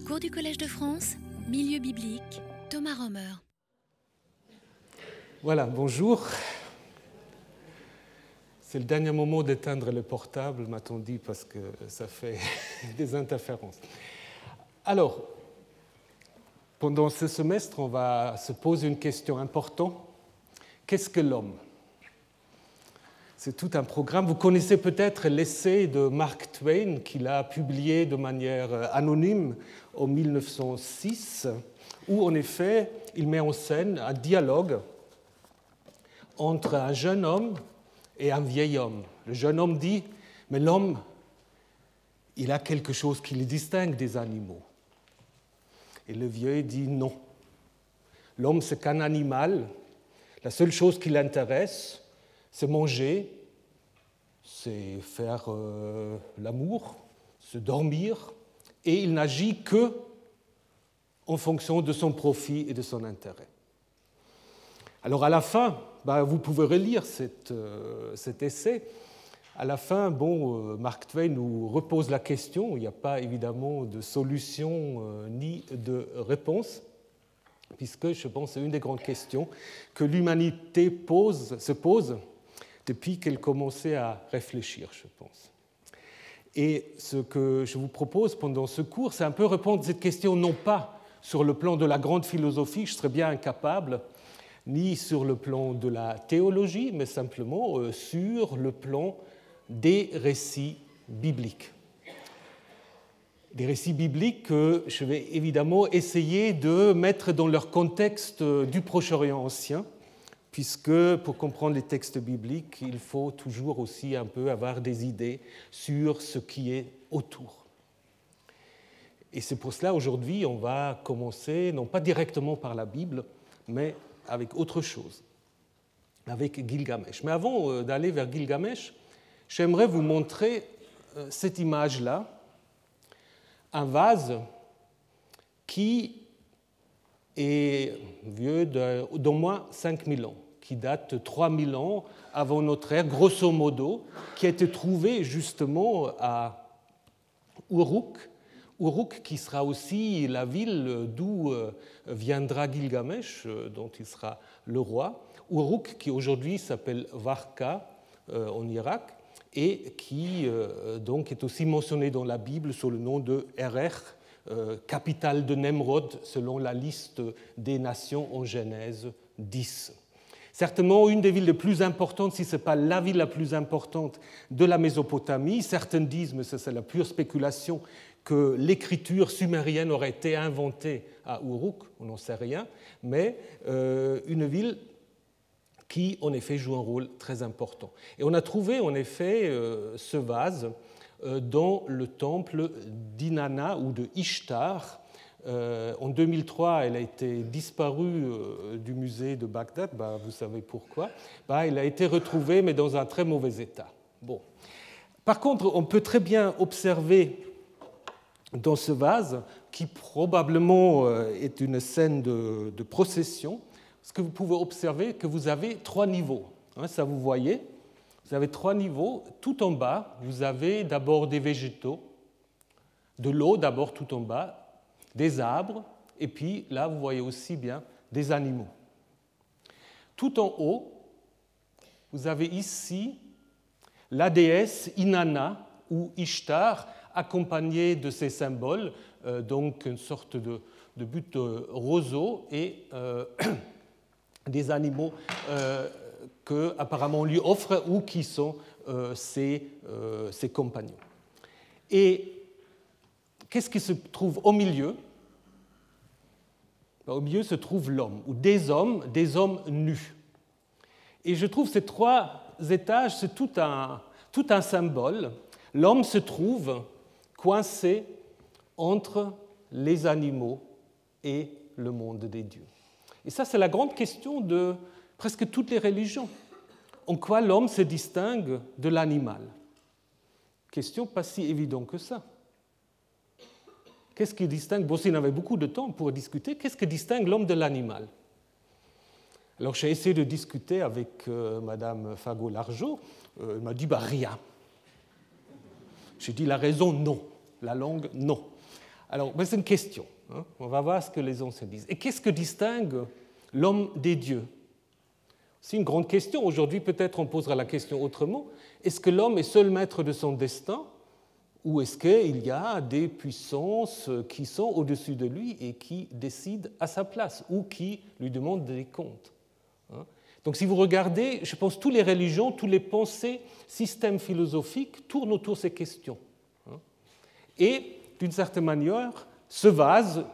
Cours du Collège de France, Milieu biblique, Thomas Romer. Voilà, bonjour. C'est le dernier moment d'éteindre le portable, m'a-t-on dit, parce que ça fait des interférences. Alors, pendant ce semestre, on va se poser une question importante. Qu'est-ce que l'homme? C'est tout un programme. Vous connaissez peut-être l'essai de Mark Twain qu'il a publié de manière anonyme en 1906, où en effet il met en scène un dialogue entre un jeune homme et un vieil homme. Le jeune homme dit, mais l'homme, il a quelque chose qui le distingue des animaux. Et le vieux dit non. L'homme, c'est qu'un animal. La seule chose qui l'intéresse, c'est manger, c'est faire euh, l'amour, se dormir, et il n'agit que en fonction de son profit et de son intérêt. Alors à la fin, bah, vous pouvez relire euh, cet essai. À la fin, bon, euh, Mark Twain nous repose la question. Il n'y a pas évidemment de solution ni de réponse, puisque je pense que c'est une des grandes questions que l'humanité pose, se pose depuis qu'elle commençait à réfléchir, je pense. Et ce que je vous propose pendant ce cours, c'est un peu répondre à cette question, non pas sur le plan de la grande philosophie, je serais bien incapable, ni sur le plan de la théologie, mais simplement euh, sur le plan des récits bibliques. Des récits bibliques que je vais évidemment essayer de mettre dans leur contexte du Proche-Orient ancien, puisque pour comprendre les textes bibliques, il faut toujours aussi un peu avoir des idées sur ce qui est autour. Et c'est pour cela aujourd'hui on va commencer non pas directement par la Bible, mais avec autre chose, avec Gilgamesh. Mais avant euh, d'aller vers Gilgamesh, j'aimerais vous montrer euh, cette image-là, un vase qui est vieux d'au moins 5000 ans, qui date de 3000 ans avant notre ère, grosso modo, qui a été trouvé justement à Uruk, Uruk qui sera aussi la ville d'où euh, viendra Gilgamesh, euh, dont il sera le roi. Uruk qui aujourd'hui s'appelle Varka en Irak, et qui euh, donc est aussi mentionné dans la Bible sous le nom de Erech, euh, capitale de Nemrod, selon la liste des nations en Genèse 10. Certainement une des villes les plus importantes, si ce n'est pas la ville la plus importante de la Mésopotamie. Certains disent, mais c'est la pure spéculation, que l'écriture sumérienne aurait été inventée à Uruk, on n'en sait rien, mais euh, une ville qui en effet joue un rôle très important. Et on a trouvé en effet euh, ce vase euh, dans le temple d'Inanna ou de Ishtar. Euh, en 2003, elle a été disparue du musée de Bagdad, bah, vous savez pourquoi. Bah, elle a été retrouvée, mais dans un très mauvais état. Bon. Par contre, on peut très bien observer dans ce vase, qui probablement est une scène de, de procession, ce que vous pouvez observer, que vous avez trois niveaux. Hein, ça, vous voyez, vous avez trois niveaux. Tout en bas, vous avez d'abord des végétaux, de l'eau d'abord tout en bas, des arbres, et puis là, vous voyez aussi bien des animaux. Tout en haut, vous avez ici la déesse Inanna ou Ishtar, accompagnée de ces symboles, euh, donc une sorte de, but roseau et euh, des animaux euh, que apparemment on lui offre ou qui sont euh, ses, euh, ses, compagnons. Et qu'est-ce qui se trouve au milieu? Ben, Au milieu se trouve l'homme, ou des hommes, des hommes nus. Et je trouve ces trois étages, c'est tout un, tout un symbole. L'homme se trouve coincé entre les animaux et le monde des dieux. Et ça, c'est la grande question de presque toutes les religions. En quoi l'homme se distingue de l'animal? Question pas si évidente que ça. Qu'est-ce qui distingue Bon, on avait beaucoup de temps pour discuter. Qu'est-ce qui distingue l'homme de l'animal? Alors j'ai essayé de discuter avec euh, Madame Fagot-Largeau. Euh, elle m'a dit bah, rien. J'ai dit la raison, non. La langue, non. Alors, c'est une question. Hein. On va voir ce que les anciens disent. Et qu'est-ce que distingue l'homme des dieux? C'est une grande question. Aujourd'hui, peut-être on posera la question autrement. Est-ce que l'homme est seul maître de son destin ou est-ce qu'il y a des puissances qui sont au-dessus de lui et qui décident à sa place ou qui lui demandent des comptes hein? Donc si vous regardez, je pense toutes les religions, tous les pensées, systèmes philosophiques tournent autour de ces questions. Hein? Et d'une certaine manière, ce vase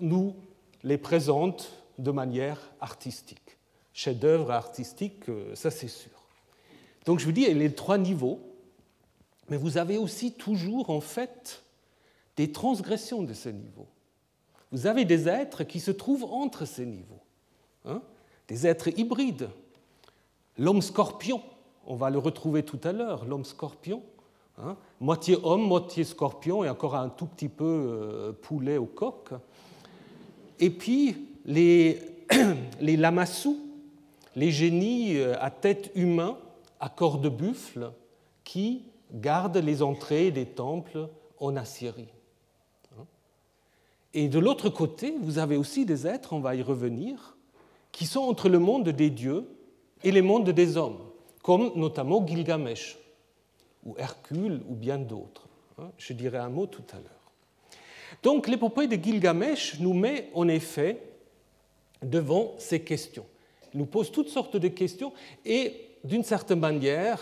nous les présente de manière artistique. Chef-d'œuvre artistique, euh, ça c'est sûr. Donc je vous dis, il y a les trois niveaux mais vous avez aussi toujours en fait des transgressions de ces niveaux. Vous avez des êtres qui se trouvent entre ces niveaux, hein, des êtres hybrides. L'homme scorpion, on va le retrouver tout à l'heure, l'homme scorpion, hein, moitié homme, moitié scorpion et encore un tout petit peu euh, poulet au coq. Et puis les, les lamassous, les génies euh, à tête humain, à corps de buffle, qui garde les entrées des temples en Assyrie. Et de l'autre côté, vous avez aussi des êtres, on va y revenir, qui sont entre le monde des dieux et le monde des hommes, comme notamment Gilgamesh, ou Hercule, ou bien d'autres. Je dirai un mot tout à l'heure. Donc l'épopée de Gilgamesh nous met en effet devant ces questions. Il nous pose toutes sortes de questions et d'une certaine manière,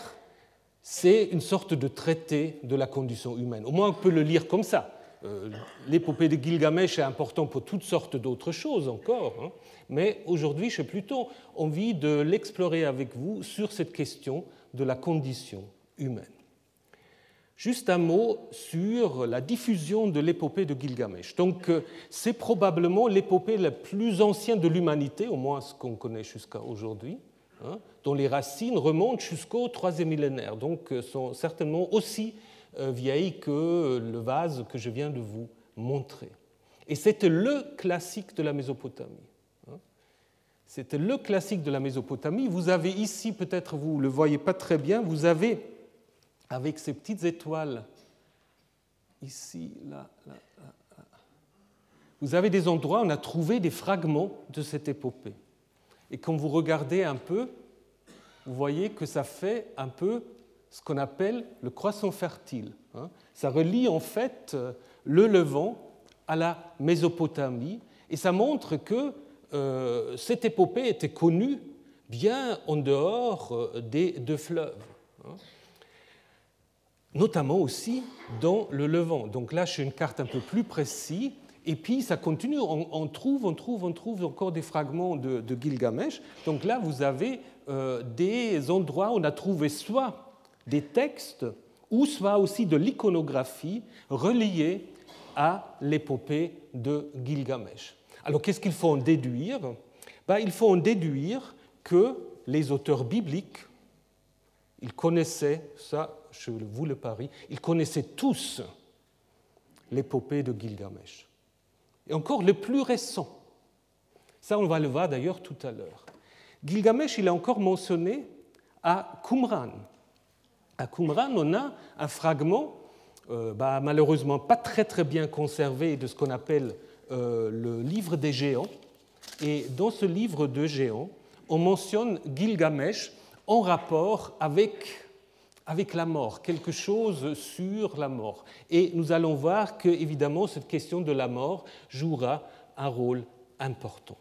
c'est une sorte de traité de la condition humaine. Au moins, on peut le lire comme ça. Euh, l'épopée de Gilgamesh est importante pour toutes sortes d'autres choses encore, hein. mais aujourd'hui, j'ai plutôt envie de l'explorer avec vous sur cette question de la condition humaine. Juste un mot sur la diffusion de l'épopée de Gilgamesh. Donc, euh, c'est probablement l'épopée la plus ancienne de l'humanité, au moins ce qu'on connaît jusqu'à aujourd'hui. Hein, dont les racines remontent jusqu'au troisième millénaire, donc euh, sont certainement aussi euh, vieilles que le vase que je viens de vous montrer. Et c'était le classique de la Mésopotamie. Hein. C'était le classique de la Mésopotamie. Vous avez ici, peut-être vous ne le voyez pas très bien, vous avez, avec ces petites étoiles, ici, là, là, là, vous avez des endroits où on a trouvé des fragments de cette épopée. Et quand vous regardez un peu, vous voyez que ça fait un peu ce qu'on appelle le croissant fertile. Hein. Ça relie en fait euh, le Levant à la Mésopotamie et ça montre que euh, cette épopée était connue bien en dehors euh, des deux fleuves, hein. Notamment aussi dans le Levant. Donc là, j'ai une carte un peu plus précise et puis ça continue, on, trouve, on trouve, on trouve encore des fragments de, Gilgamesh. Donc là, vous avez euh, des endroits où on a trouvé soit des textes ou soit aussi de l'iconographie reliée à l'épopée de Gilgamesh. Alors qu'est-ce qu'il faut en déduire? Ben, Il faut en déduire que les auteurs bibliques, ils connaissaient, ça je vous le parie, ils connaissaient tous l'épopée de Gilgamesh et encore le plus récent. Ça, on va le voir d'ailleurs tout à l'heure. Gilgamesh, il est encore mentionné à Qumran. À Qumran, on a un fragment, euh, bah, malheureusement pas très très bien conservé, de ce qu'on appelle euh, le livre des géants. Et dans ce livre de géants, on mentionne Gilgamesh en rapport avec avec la mort, quelque chose sur la mort. Et nous allons voir que, évidemment, cette question de la mort jouera un rôle important.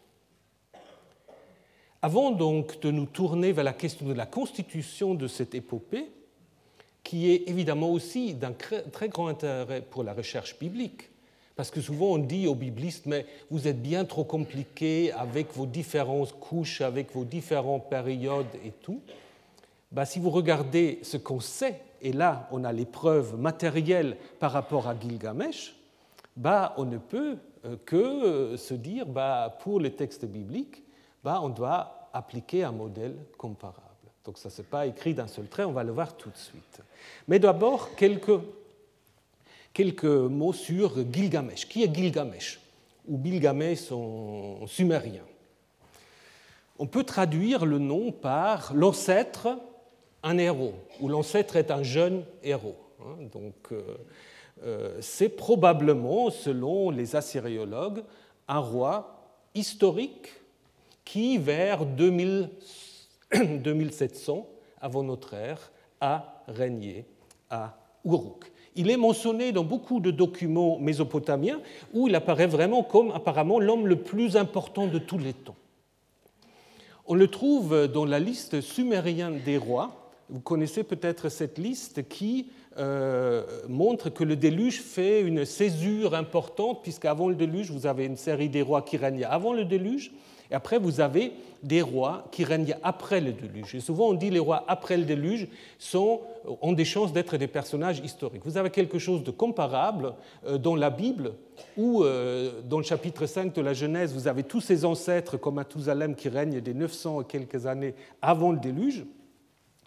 Avant donc de nous tourner vers la question de la constitution de cette épopée, qui est évidemment aussi d'un très grand intérêt pour la recherche biblique, parce que souvent on dit aux biblistes, mais vous êtes bien trop compliqués avec vos différentes couches, avec vos différentes périodes et tout. Bah, si vous regardez ce qu'on sait, et là on a les preuves matérielles par rapport à Gilgamesh, bah, on ne peut euh, que euh, se dire bah, pour les textes bibliques, on doit appliquer un modèle comparable. Donc ça, ce n'est pas écrit d'un seul trait, on va le voir tout de suite. Mais d'abord, quelques, quelques mots sur Gilgamesh. Qui est Gilgamesh? Ou Gilgamesh en sumérien On peut traduire le nom par l'ancêtre un héros, où l'ancêtre est un jeune héros. Hein. donc, euh, c'est probablement, selon les assyriologues, un roi historique qui, vers 2700 avant notre ère, a régné à Uruk. Il est mentionné dans beaucoup de documents mésopotamiens où il apparaît vraiment comme apparemment l'homme le plus important de tous les temps. On le trouve dans la liste sumérienne des rois. Vous connaissez peut-être cette liste qui euh, montre que le déluge fait une césure importante, puisqu'avant le déluge, vous avez une série des rois qui règnent avant le déluge, et après, vous avez des rois qui règnent après le déluge. Et souvent, on dit les rois après le déluge sont, ont des chances d'être des personnages historiques. Vous avez quelque chose de comparable euh, dans la Bible, où euh, dans le chapitre 5 de la Genèse, vous avez tous ces ancêtres comme Mathusalem qui règnent des 900 et quelques années avant le déluge.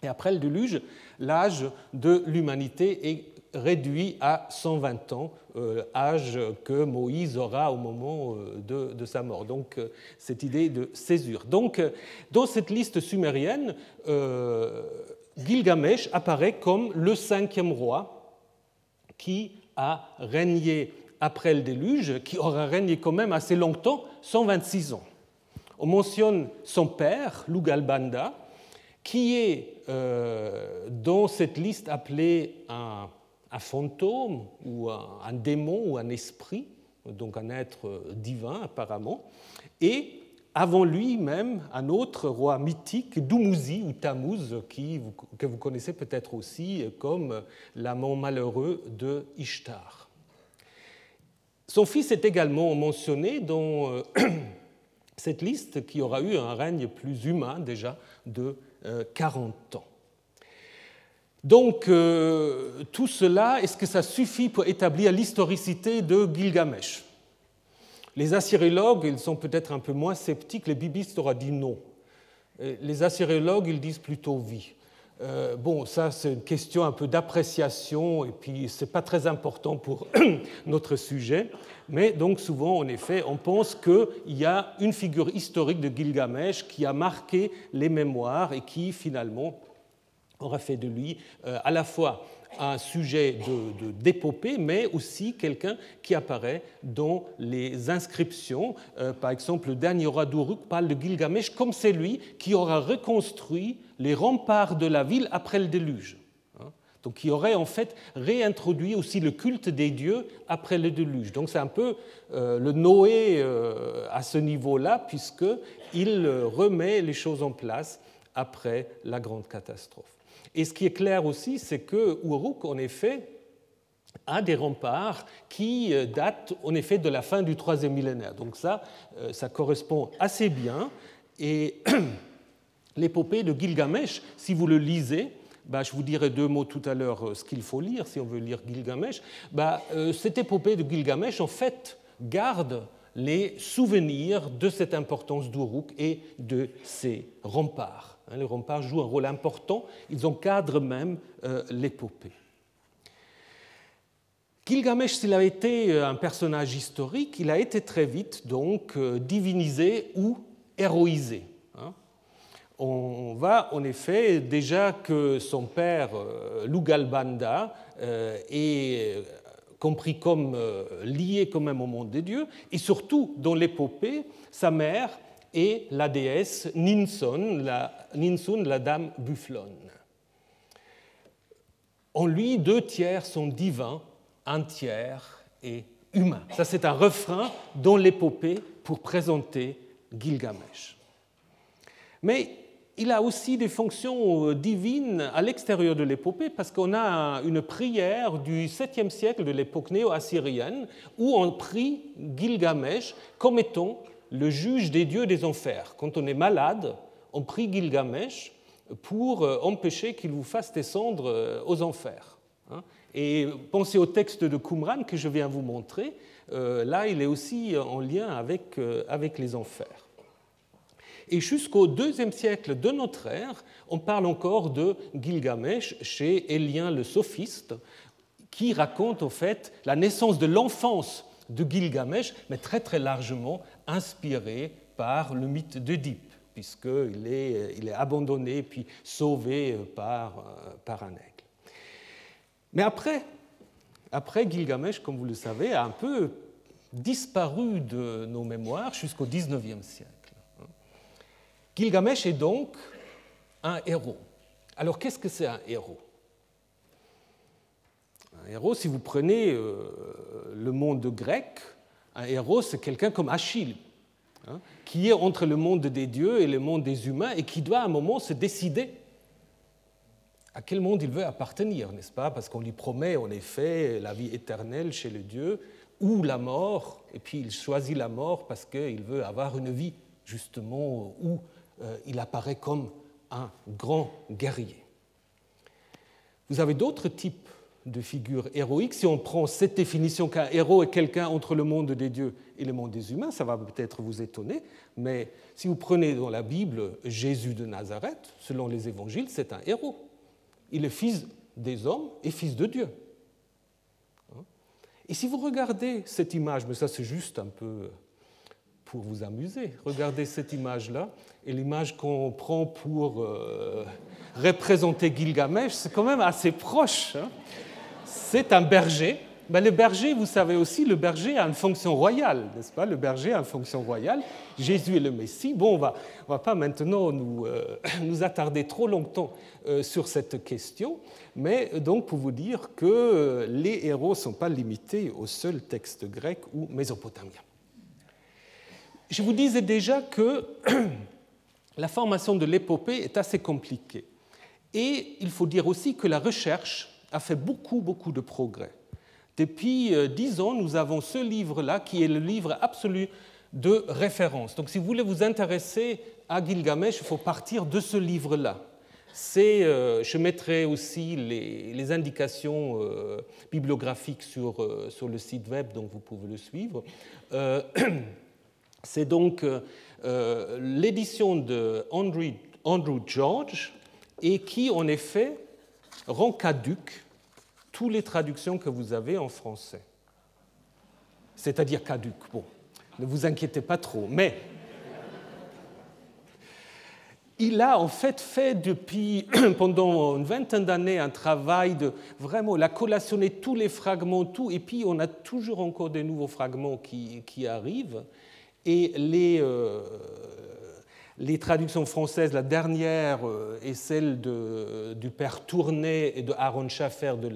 Et après le déluge, l'âge de l'humanité est réduit à 120 ans, euh, âge que Moïse aura au moment euh, de, sa mort. Donc euh, cette idée de césure. Donc dans cette liste sumérienne, Gilgamesh apparaît comme le cinquième roi qui a régné après le déluge, qui aura régné quand même assez longtemps, 126 ans. On mentionne son père, Lugalbanda, qui est dans cette liste appelée un fantôme ou un, démon ou un esprit, donc un être divin apparemment, et avant lui même un autre roi mythique, Dumuzi ou Tammuz, que vous connaissez peut-être aussi comme l'amant malheureux de Ishtar. Son fils est également mentionné dans euh, cette liste qui aura eu un règne plus humain déjà de 40 euh, ans. Donc, euh, tout cela, est-ce que ça suffit pour établir l'historicité de Gilgamesh? Les assyriologues, ils sont peut-être un peu moins sceptiques, les biblistes auraient dit non. Les assyriologues, ils disent plutôt oui. Euh, bon, ça, c'est une question un peu d'appréciation, et puis ce n'est pas très important pour notre sujet. Mais donc, souvent, en effet, on pense qu'il y a une figure historique de Gilgamesh qui a marqué les mémoires et qui, finalement, aura fait de lui euh, à la fois un sujet d'épopée, mais aussi quelqu'un qui apparaît dans les inscriptions. Euh, par exemple, le dernier roi d'Uruk parle de Gilgamesh comme c'est lui qui aura reconstruit les remparts de la ville après le déluge. Hein. Donc, qui aurait en fait réintroduit aussi le culte des dieux après le déluge. Donc, c'est un peu euh, le Noé à ce niveau-là, puisqu'il remet les choses en place après la grande catastrophe. Et ce qui est clair aussi, c'est que Uruk, en effet, a des remparts qui euh, datent en effet de la fin du troisième millénaire. Donc ça, euh, ça correspond assez bien. Et l'épopée de Gilgamesh, si vous le lisez, bah, je vous dirai deux mots tout à l'heure euh, ce qu'il faut lire si on veut lire Gilgamesh. Bah, cette épopée de Gilgamesh, en fait, garde les souvenirs de cette importance d'Uruk et de ses remparts. Hein, les remparts jouent un rôle important, ils encadrent même euh, l'épopée. Gilgamesh, s'il a été euh, un personnage historique, il a été très vite donc euh, divinisé ou héroïsé. Hein. On va en effet déjà que son père Lugalbanda est compris comme lié quand même au monde des dieux, et surtout dans l'épopée, sa mère et la déesse Ninsun, la, la dame bufflonne. En lui, deux tiers sont divins, un tiers est humain. Ça, c'est un refrain dans l'épopée pour présenter Gilgamesh. Mais il a aussi des fonctions euh, divines à l'extérieur de l'épopée, parce qu'on a une prière du 7e siècle de l'époque néo-assyrienne où on prie Gilgamesh comme étant le juge des dieux des enfers. Quand on est malade, on prie Gilgamesh pour euh, empêcher qu'il vous fasse descendre euh, aux enfers. Hein. Et pensez au texte de Qumran que je viens vous montrer. Euh, là, il est aussi en lien avec, avec les enfers. Et jusqu'au deuxième siècle de notre ère, on parle encore de Gilgamesh chez Élien le sophiste, qui raconte en fait la naissance de l'enfance de Gilgamesh, mais très très largement inspiré par le mythe d'Oedipe, puisqu'il est, il est abandonné puis sauvé par, par un aigle. Mais après, Gilgamesh, comme vous le savez, a un peu disparu de nos mémoires jusqu'au XIXe siècle. Gilgamesh est donc un héros. Alors qu'est-ce que c'est un héros? Un héros, si vous prenez euh, le monde grec, un héros, c'est quelqu'un comme Achille, hein, qui est entre le monde des dieux et le monde des humains et qui doit à un moment se décider à quel monde il veut appartenir, n'est-ce pas? Parce qu'on lui promet en effet la vie éternelle chez le Dieu ou la mort, et puis il choisit la mort parce qu'il veut avoir une vie justement où euh, il apparaît comme un grand guerrier. Vous avez d'autres types de figures héroïques. Si on prend cette définition qu'un héros est quelqu'un entre le monde des dieux et le monde des humains, ça va peut-être vous étonner, mais si vous prenez dans la Bible Jésus de Nazareth, selon les évangiles, c'est un héros. Il est fils des hommes et fils de Dieu. Et si vous regardez cette image, mais ça c'est juste un peu pour vous amuser, regardez cette image-là, et l'image qu'on prend pour euh, représenter Gilgamesh, c'est quand même assez proche. Hein. C'est un berger. Ben, le berger, vous savez aussi, le berger a une fonction royale, n'est-ce pas? Le berger a une fonction royale. Jésus est le Messie. Bon, on va, ne va pas maintenant nous, euh, nous attarder trop longtemps euh, sur cette question, mais donc pour vous dire que les héros ne sont pas limités au seul texte grec ou mésopotamien. Je vous disais déjà que la formation de l'épopée est assez compliquée. Et il faut dire aussi que la recherche a fait beaucoup, beaucoup de progrès. Depuis euh, dix ans, nous avons ce livre-là qui est le livre absolu de référence. Donc si vous voulez vous intéresser à Gilgamesh, il faut partir de ce livre-là. Euh, je mettrai aussi les, indications euh, bibliographiques sur, sur, le site web, donc vous pouvez le suivre. C'est donc euh, l'édition de Andrew, George et qui, en effet, rend caduque toutes les traductions que vous avez en français. C'est-à-dire caduque. Bon, ne vous inquiétez pas trop. Mais il a en fait fait depuis pendant une vingtaine d'années un travail de vraiment la collationner tous les fragments, tout, et puis on a toujours encore des nouveaux fragments qui, qui arrivent. Et les, euh, les traductions françaises, la dernière euh, est celle de, du père Tourné et de Aaron Schaffer de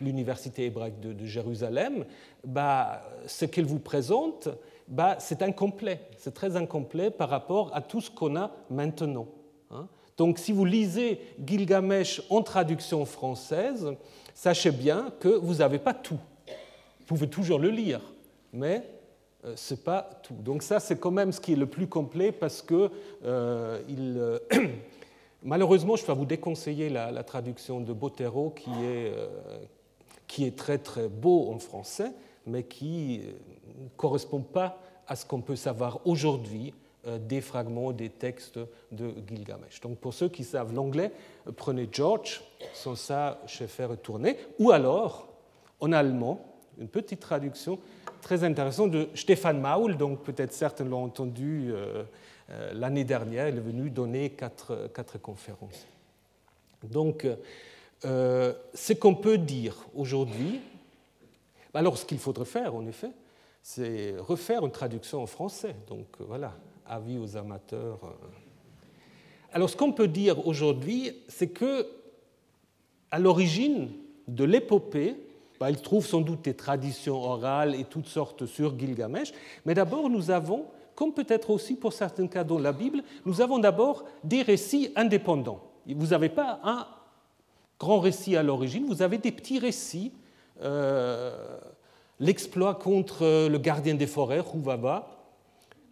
l'Université hébraïque de, Jérusalem. Bah, ce qu'elle vous présente, bah, c'est incomplet, c'est très incomplet par rapport à tout ce qu'on a maintenant. Hein. Donc si vous lisez Gilgamesh en traduction française, sachez bien que vous n'avez pas tout. Vous pouvez toujours le lire, mais euh, ce n'est pas tout. Donc ça, c'est quand même ce qui est le plus complet parce que euh, euh, malheureusement, je vais vous déconseiller la, traduction de Botero qui est, qui est très très beau en français, mais qui ne correspond pas à ce qu'on peut savoir aujourd'hui des fragments des textes de Gilgamesh. Donc pour ceux qui savent l'anglais, prenez George, sans ça, je vais faire tourner, ou alors en allemand, une petite traduction très intéressant de Stéphane Maul, donc peut-être certains l'ont entendu euh, euh, l'année dernière, il est venu donner quatre, quatre conférences. Donc, euh, ce qu'on peut dire aujourd'hui, alors ce qu'il faudrait faire en effet, c'est refaire une traduction en français. Donc voilà, avis aux amateurs. Alors ce qu'on peut dire aujourd'hui, c'est que à l'origine de l'épopée, bah, il trouve sans doute des traditions orales et toutes sortes sur Gilgamesh. Mais d'abord, nous avons, comme peut-être aussi pour certains cas dans la Bible, nous avons d'abord des récits indépendants. Vous n'avez pas un grand récit à l'origine, vous avez des petits récits. Euh, l'exploit contre le gardien des forêts, Ruvava,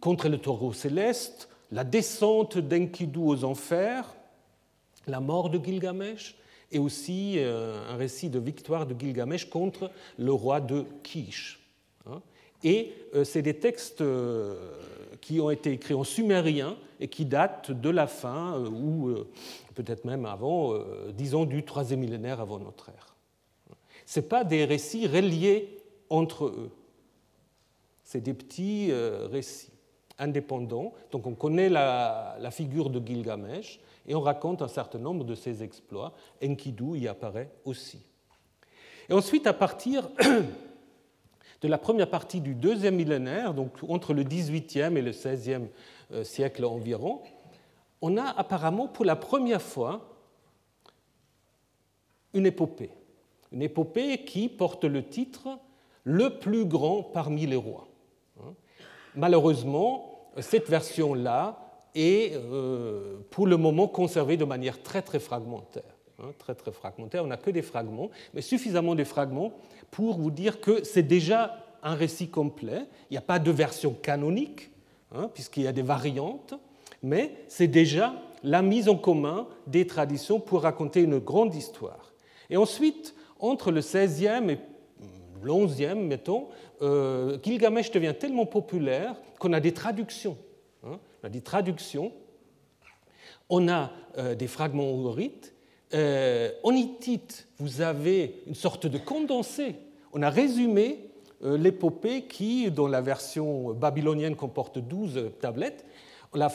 contre le taureau céleste, la descente d'Enkidu aux enfers, la mort de Gilgamesh, et aussi euh, un récit de victoire de Gilgamesh contre le roi de Kish. Hein. Et euh, c'est des textes euh, qui ont été écrits en sumérien et qui datent de la fin, ou peut-être même avant, disons, du troisième millénaire avant notre ère. Ce pas des récits reliés entre eux. C'est des petits récits indépendants. Donc on connaît la, figure de Gilgamesh, et on raconte un certain nombre de ses exploits. Enkidu y apparaît aussi. Et ensuite, à partir de la première partie du deuxième millénaire, donc entre le 18e et le 16e euh, siècle environ, on a apparemment pour la première fois une épopée. Une épopée qui porte le titre Le plus grand parmi les rois. Malheureusement, cette version-là est euh, pour le moment conservée de manière très très fragmentaire. Hein, très très fragmentaire, on n'a que des fragments, mais suffisamment de fragments pour vous dire que c'est déjà un récit complet. Il n'y a pas de version canonique, hein, puisqu'il y a des variantes, mais c'est déjà la mise en commun des traditions pour raconter une grande histoire. Et ensuite, entre le 16e et 11e, mettons, euh, Gilgamesh devient tellement populaire qu'on a des traductions. Hein. on a des traductions, on a euh, des fragments ourites. Euh, en hittite, vous avez une sorte de condensé. On a résumé euh, l'épopée qui, dans la version babylonienne, comporte 12 tablettes, on l'a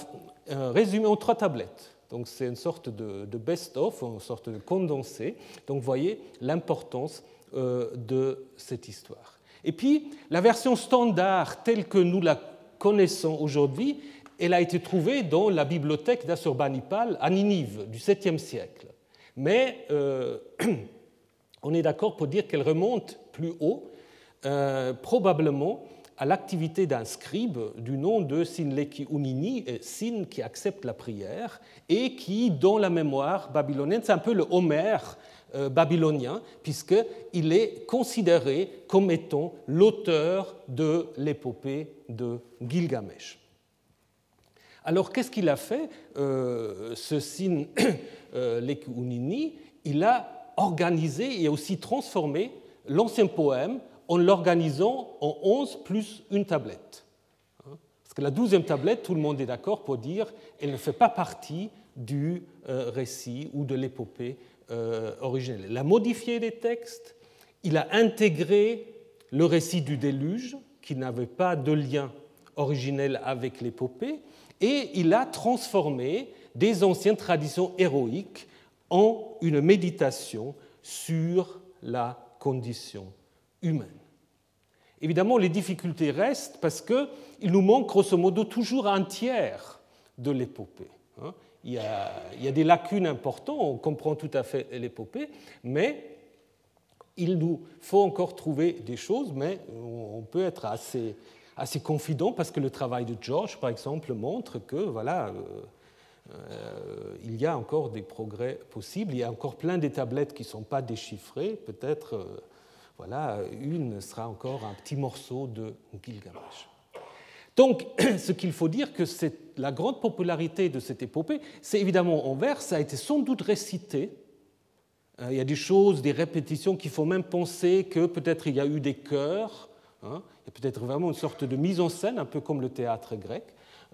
résumé en trois tablettes. Donc c'est une sorte de, best-of, une sorte de condensé. Donc vous voyez l'importance de cette histoire. Et puis la version standard telle que nous la connaissons aujourd'hui, elle a été trouvée dans la bibliothèque d'Assurbanipal à Ninive du 7e siècle. Mais on est d'accord pour dire qu'elle remonte plus haut euh, probablement à l'activité d'un scribe du nom de Sinleki Unini, Sin qui accepte la prière, et qui, dans la mémoire babylonienne, c'est un peu le Homère euh, babylonien, puisqu'il est considéré comme étant l'auteur de l'épopée de Gilgamesh. Alors qu'est-ce qu'il a fait, euh, ce Sin Leki Unini Il a organisé et aussi transformé l'ancien poème en l'organisant en 11 plus une tablette. Parce que la douzième tablette, tout le monde est d'accord pour dire, elle ne fait pas partie du euh, récit ou de l'épopée euh, originelle. Il a modifié les textes, il a intégré le récit du déluge, qui n'avait pas de lien originel avec l'épopée, et il a transformé des anciennes traditions héroïques en une méditation sur la condition humaine. Évidemment, les difficultés restent parce qu'il nous manque grosso modo toujours un tiers de l'épopée. Il, y a des lacunes importantes, on comprend tout à fait l'épopée, mais il nous faut encore trouver des choses, mais on peut être assez, assez confident parce que le travail de George, par exemple, montre que voilà, euh, euh, il y a encore des progrès possibles. Il y a encore plein de tablettes qui ne sont pas déchiffrées. Peut-être euh, voilà, une sera encore un petit morceau de Gilgamesh. Donc, ce qu'il faut dire que c'est la grande popularité de cette épopée, c'est évidemment en vers, ça a été sans doute récité. Euh, il y a des choses, des répétitions qui font même penser que peut-être il y a eu des chœurs. Hein. il y a peut-être vraiment une sorte de mise en scène, un peu comme le théâtre grec,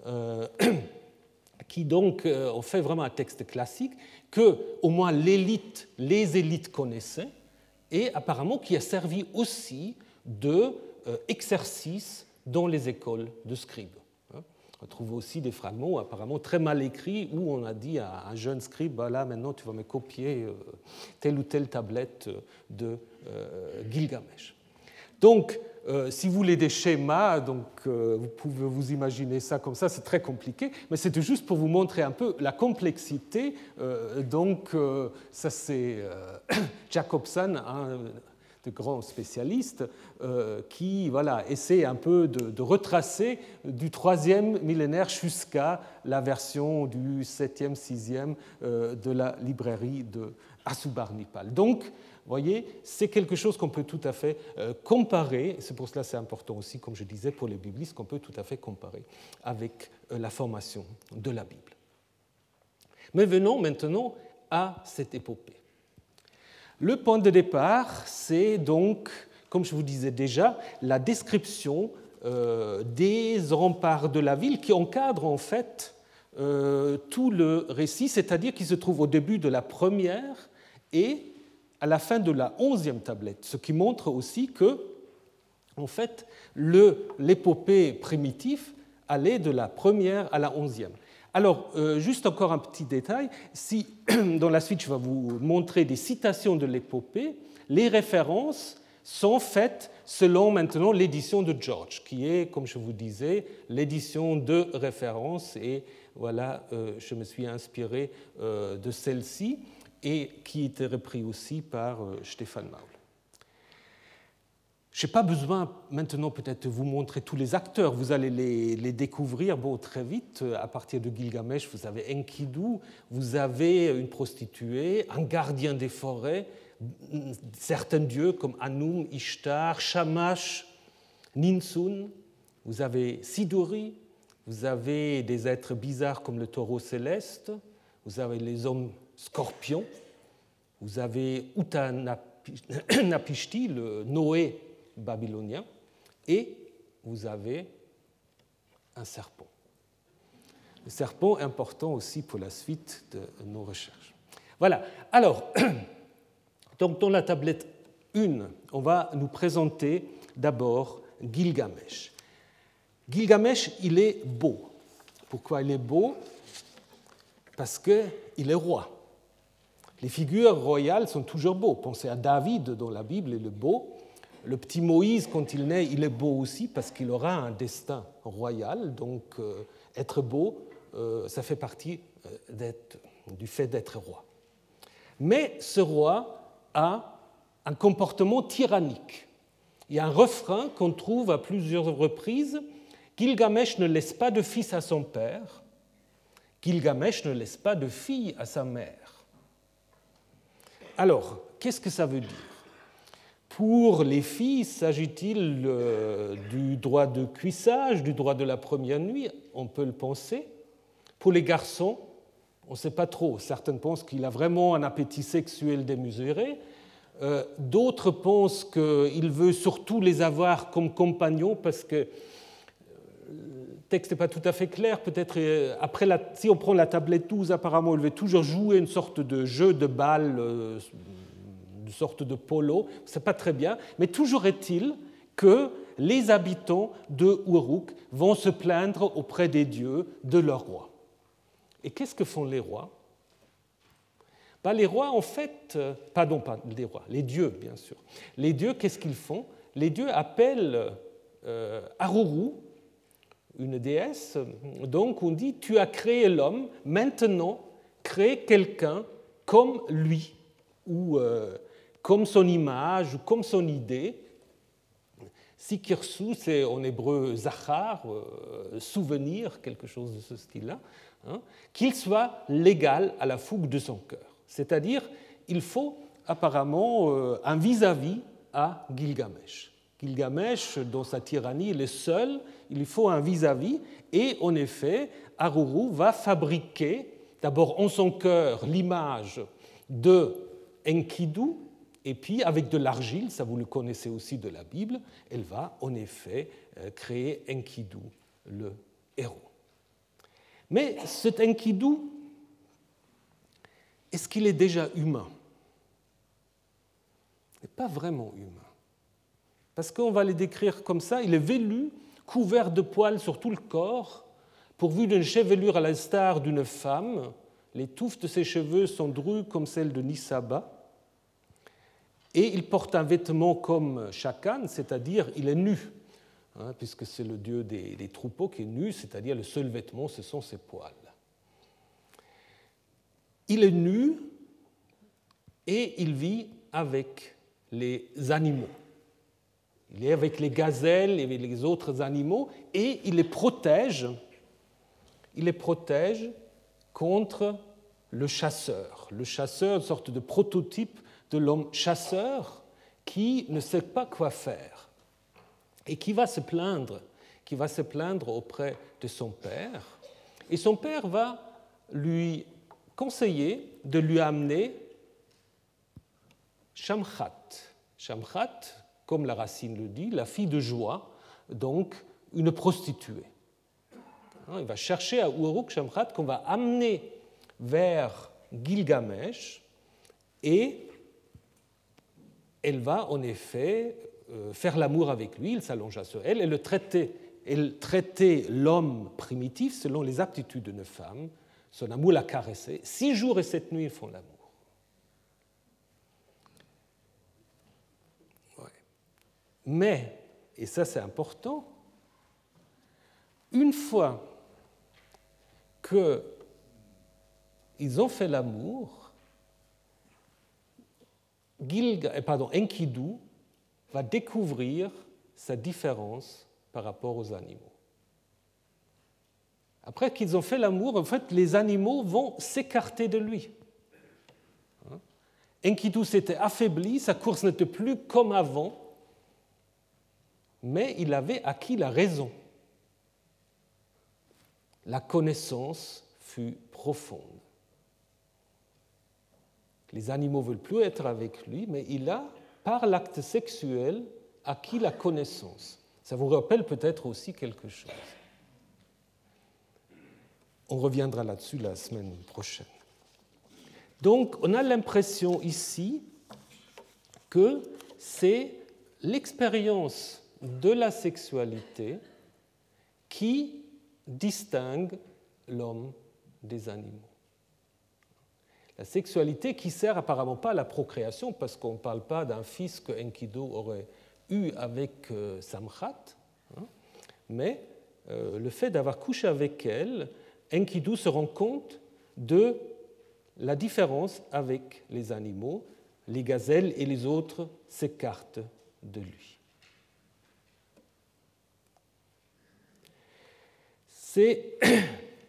euh, qui donc euh, fait vraiment un texte classique que au moins l'élite, les élites connaissaient et apparemment qui a servi aussi d'exercice euh, dans les écoles de scribes. Hein. On trouve aussi des fragments apparemment très mal écrits où on a dit à un jeune scribe voilà, maintenant tu vas me copier euh, telle ou telle tablette de euh, Gilgamesh. Donc, euh, si vous voulez des schémas, donc, euh, vous pouvez vous imaginer ça comme ça, c'est très compliqué, mais c'était juste pour vous montrer un peu la complexité. Euh, donc, ça c'est Jacobson, un de grands spécialistes, qui voilà, essaie un peu de, retracer du troisième millénaire jusqu'à la version du 7e, 6e de la librairie de Asubarnipal. Donc, voyez, c'est quelque chose qu'on peut tout à fait euh, comparer, c'est pour cela que c'est important aussi, comme je disais, pour les biblistes, qu'on peut tout à fait comparer avec euh, la formation de la Bible. Mais venons maintenant à cette épopée. Le point de départ, c'est donc, comme je vous disais déjà, la description euh, des remparts de la ville qui encadrent en fait tout le récit, c'est-à-dire qui se trouve au début de la première et à la fin de la onzième tablette, ce qui montre aussi que, en fait, l'épopée primitive allait de la première à la onzième. Alors, euh, juste encore un petit détail, si dans la suite je vais vous montrer des citations de l'épopée, les références sont faites selon maintenant l'édition de George, qui est, comme je vous disais, l'édition de référence, et voilà, euh, je me suis inspiré euh, de celle-ci, et qui était repris aussi par Stéphane Maul. Je n'ai pas besoin maintenant peut-être de vous montrer tous les acteurs, vous allez les, découvrir très vite. À partir de Gilgamesh, vous avez Enkidu, vous avez une prostituée, un gardien des forêts, certains dieux comme Anum, Ishtar, Shamash, Ninsun, vous avez Siduri, vous avez des êtres bizarres comme le taureau céleste, vous avez les hommes scorpions, vous avez Utanapishti, le Noé babylonien, et vous avez un serpent. Le serpent important aussi pour la suite de nos recherches. Voilà, alors, donc dans la tablette 1, on va nous présenter d'abord Gilgamesh. Gilgamesh, il est beau. Pourquoi il est beau? Parce qu'il est roi. Les figures royales sont toujours beaux. Pensez à David dans la Bible, il est beau. Le petit Moïse, quand il naît, il est beau aussi parce qu'il aura un destin royal. Donc, euh, être beau, euh, ça fait partie euh, du fait d'être roi. Mais ce roi a un comportement tyrannique. Il y a un refrain qu'on trouve à plusieurs reprises. Gilgamesh ne laisse pas de fils à son père. Gilgamesh ne laisse pas de fille à sa mère. Alors, qu'est-ce que ça veut dire? Pour les filles, s'agit-il euh, du droit de cuissage, du droit de la première nuit On peut le penser. Pour les garçons, on ne sait pas trop. Certains pensent qu'il a vraiment un appétit sexuel démesuré. Euh, d'autres pensent qu'il veut surtout les avoir comme compagnons parce que euh, le texte n'est pas tout à fait clair. Peut-être après, si on prend la tablette 12, apparemment, il veut toujours jouer une sorte de jeu de balle sorte de polo, c'est pas très bien, mais toujours est-il que les habitants de Uruk vont se plaindre auprès des dieux de leur roi. Et qu'est-ce que font les rois? Ben, Les rois, en fait, euh, pardon, pas les rois, les dieux, bien sûr. Les dieux, qu'est-ce qu'ils font? Les dieux appellent euh, Aruru, une déesse, donc on dit, tu as créé l'homme, maintenant crée quelqu'un comme lui, ou euh, comme son image comme son idée. Sikirsu, c'est en hébreu zachar, euh, souvenir, quelque chose de ce style-là, hein, qu'il soit légal à la fougue de son cœur. C'est-à-dire, il faut apparemment euh, un vis-à-vis à Gilgamesh. Gilgamesh, dans sa tyrannie, il est seul, il faut un vis-à-vis, et en effet, Aruru va fabriquer d'abord en son cœur l'image de Enkidu, et puis, avec de l'argile, ça vous le connaissez aussi de la Bible, elle va en effet euh, créer Enkidu, le héros. Mais cet Enkidu, est-ce qu'il est déjà humain? Il n'est pas vraiment humain. Parce qu'on va le décrire comme ça, il est velu, couvert de poils sur tout le corps, pourvu d'une chevelure à l'instar d'une femme. Les touffes de ses cheveux sont drues comme celles de Nisaba et il porte un vêtement comme Chakan, c'est-à-dire il est nu, hein, puisque c'est le dieu des, troupeaux qui est nu, c'est-à-dire le seul vêtement, ce sont ses poils. Il est nu et il vit avec les animaux. Il est avec les gazelles et les autres animaux et il les protège. Il les protège contre le chasseur. Le chasseur, une sorte de prototype de l'homme chasseur qui ne sait pas quoi faire et qui va se plaindre, qui va se plaindre auprès de son père. Et son père va lui conseiller de lui amener Shamchat. Shamchat, comme la racine le dit, la fille de joie, donc une prostituée. Il va chercher à Uruk Shamchat qu'on va amener vers Gilgamesh et elle va en effet euh, faire l'amour avec lui, il s'allongea sur elle le traiter Elle traitait l'homme primitif selon les aptitudes d'une femme. Son amour la caressait. Six jours et sept nuits, ils font l'amour. Mais, et ça c'est important, une fois qu'ils ont fait l'amour, eh, pardon, Enkidu va découvrir sa différence par rapport aux animaux. Après qu'ils ont fait l'amour, en fait, les animaux vont s'écarter de lui. Hein? Enkidu s'était affaibli, sa course n'était plus comme avant, mais il avait acquis la raison. La connaissance fut profonde. Les animaux veulent plus être avec lui, mais il a, par l'acte sexuel, acquis la connaissance. Ça vous rappelle peut-être aussi quelque chose. On reviendra là-dessus la semaine prochaine. Donc, on a l'impression ici que c'est l'expérience de la sexualité qui distingue l'homme des animaux. La sexualité qui sert apparemment pas à la procréation, parce qu'on ne parle pas d'un fils que Enkidu aurait eu avec euh, hein, mais euh, le fait d'avoir couché avec elle, Enkidu se rend compte de la différence avec les animaux. Les gazelles et les autres s'écartent de lui. C'est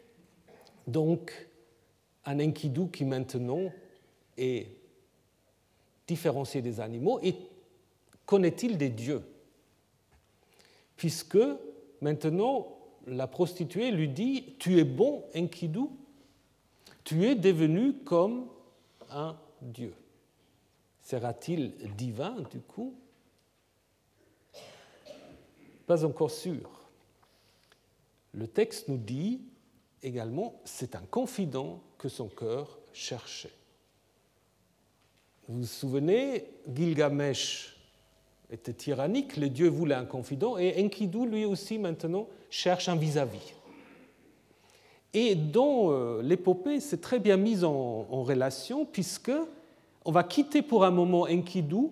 donc un Enkidu qui maintenant est différencié des animaux et connaît-il des dieux? Puisque maintenant la prostituée lui dit Tu es bon, Enkidu, tu es devenu comme un dieu. Sera-t-il divin du coup? Pas encore sûr. Le texte nous dit également, c'est un confident que son cœur cherchait. Vous vous souvenez, Gilgamesh était tyrannique, le dieu voulait un confident, et Enkidu, lui aussi, maintenant, cherche un vis-à-vis. Et dans euh, l'épopée, c'est très bien mis en, en, relation, puisque on va quitter pour un moment Enkidu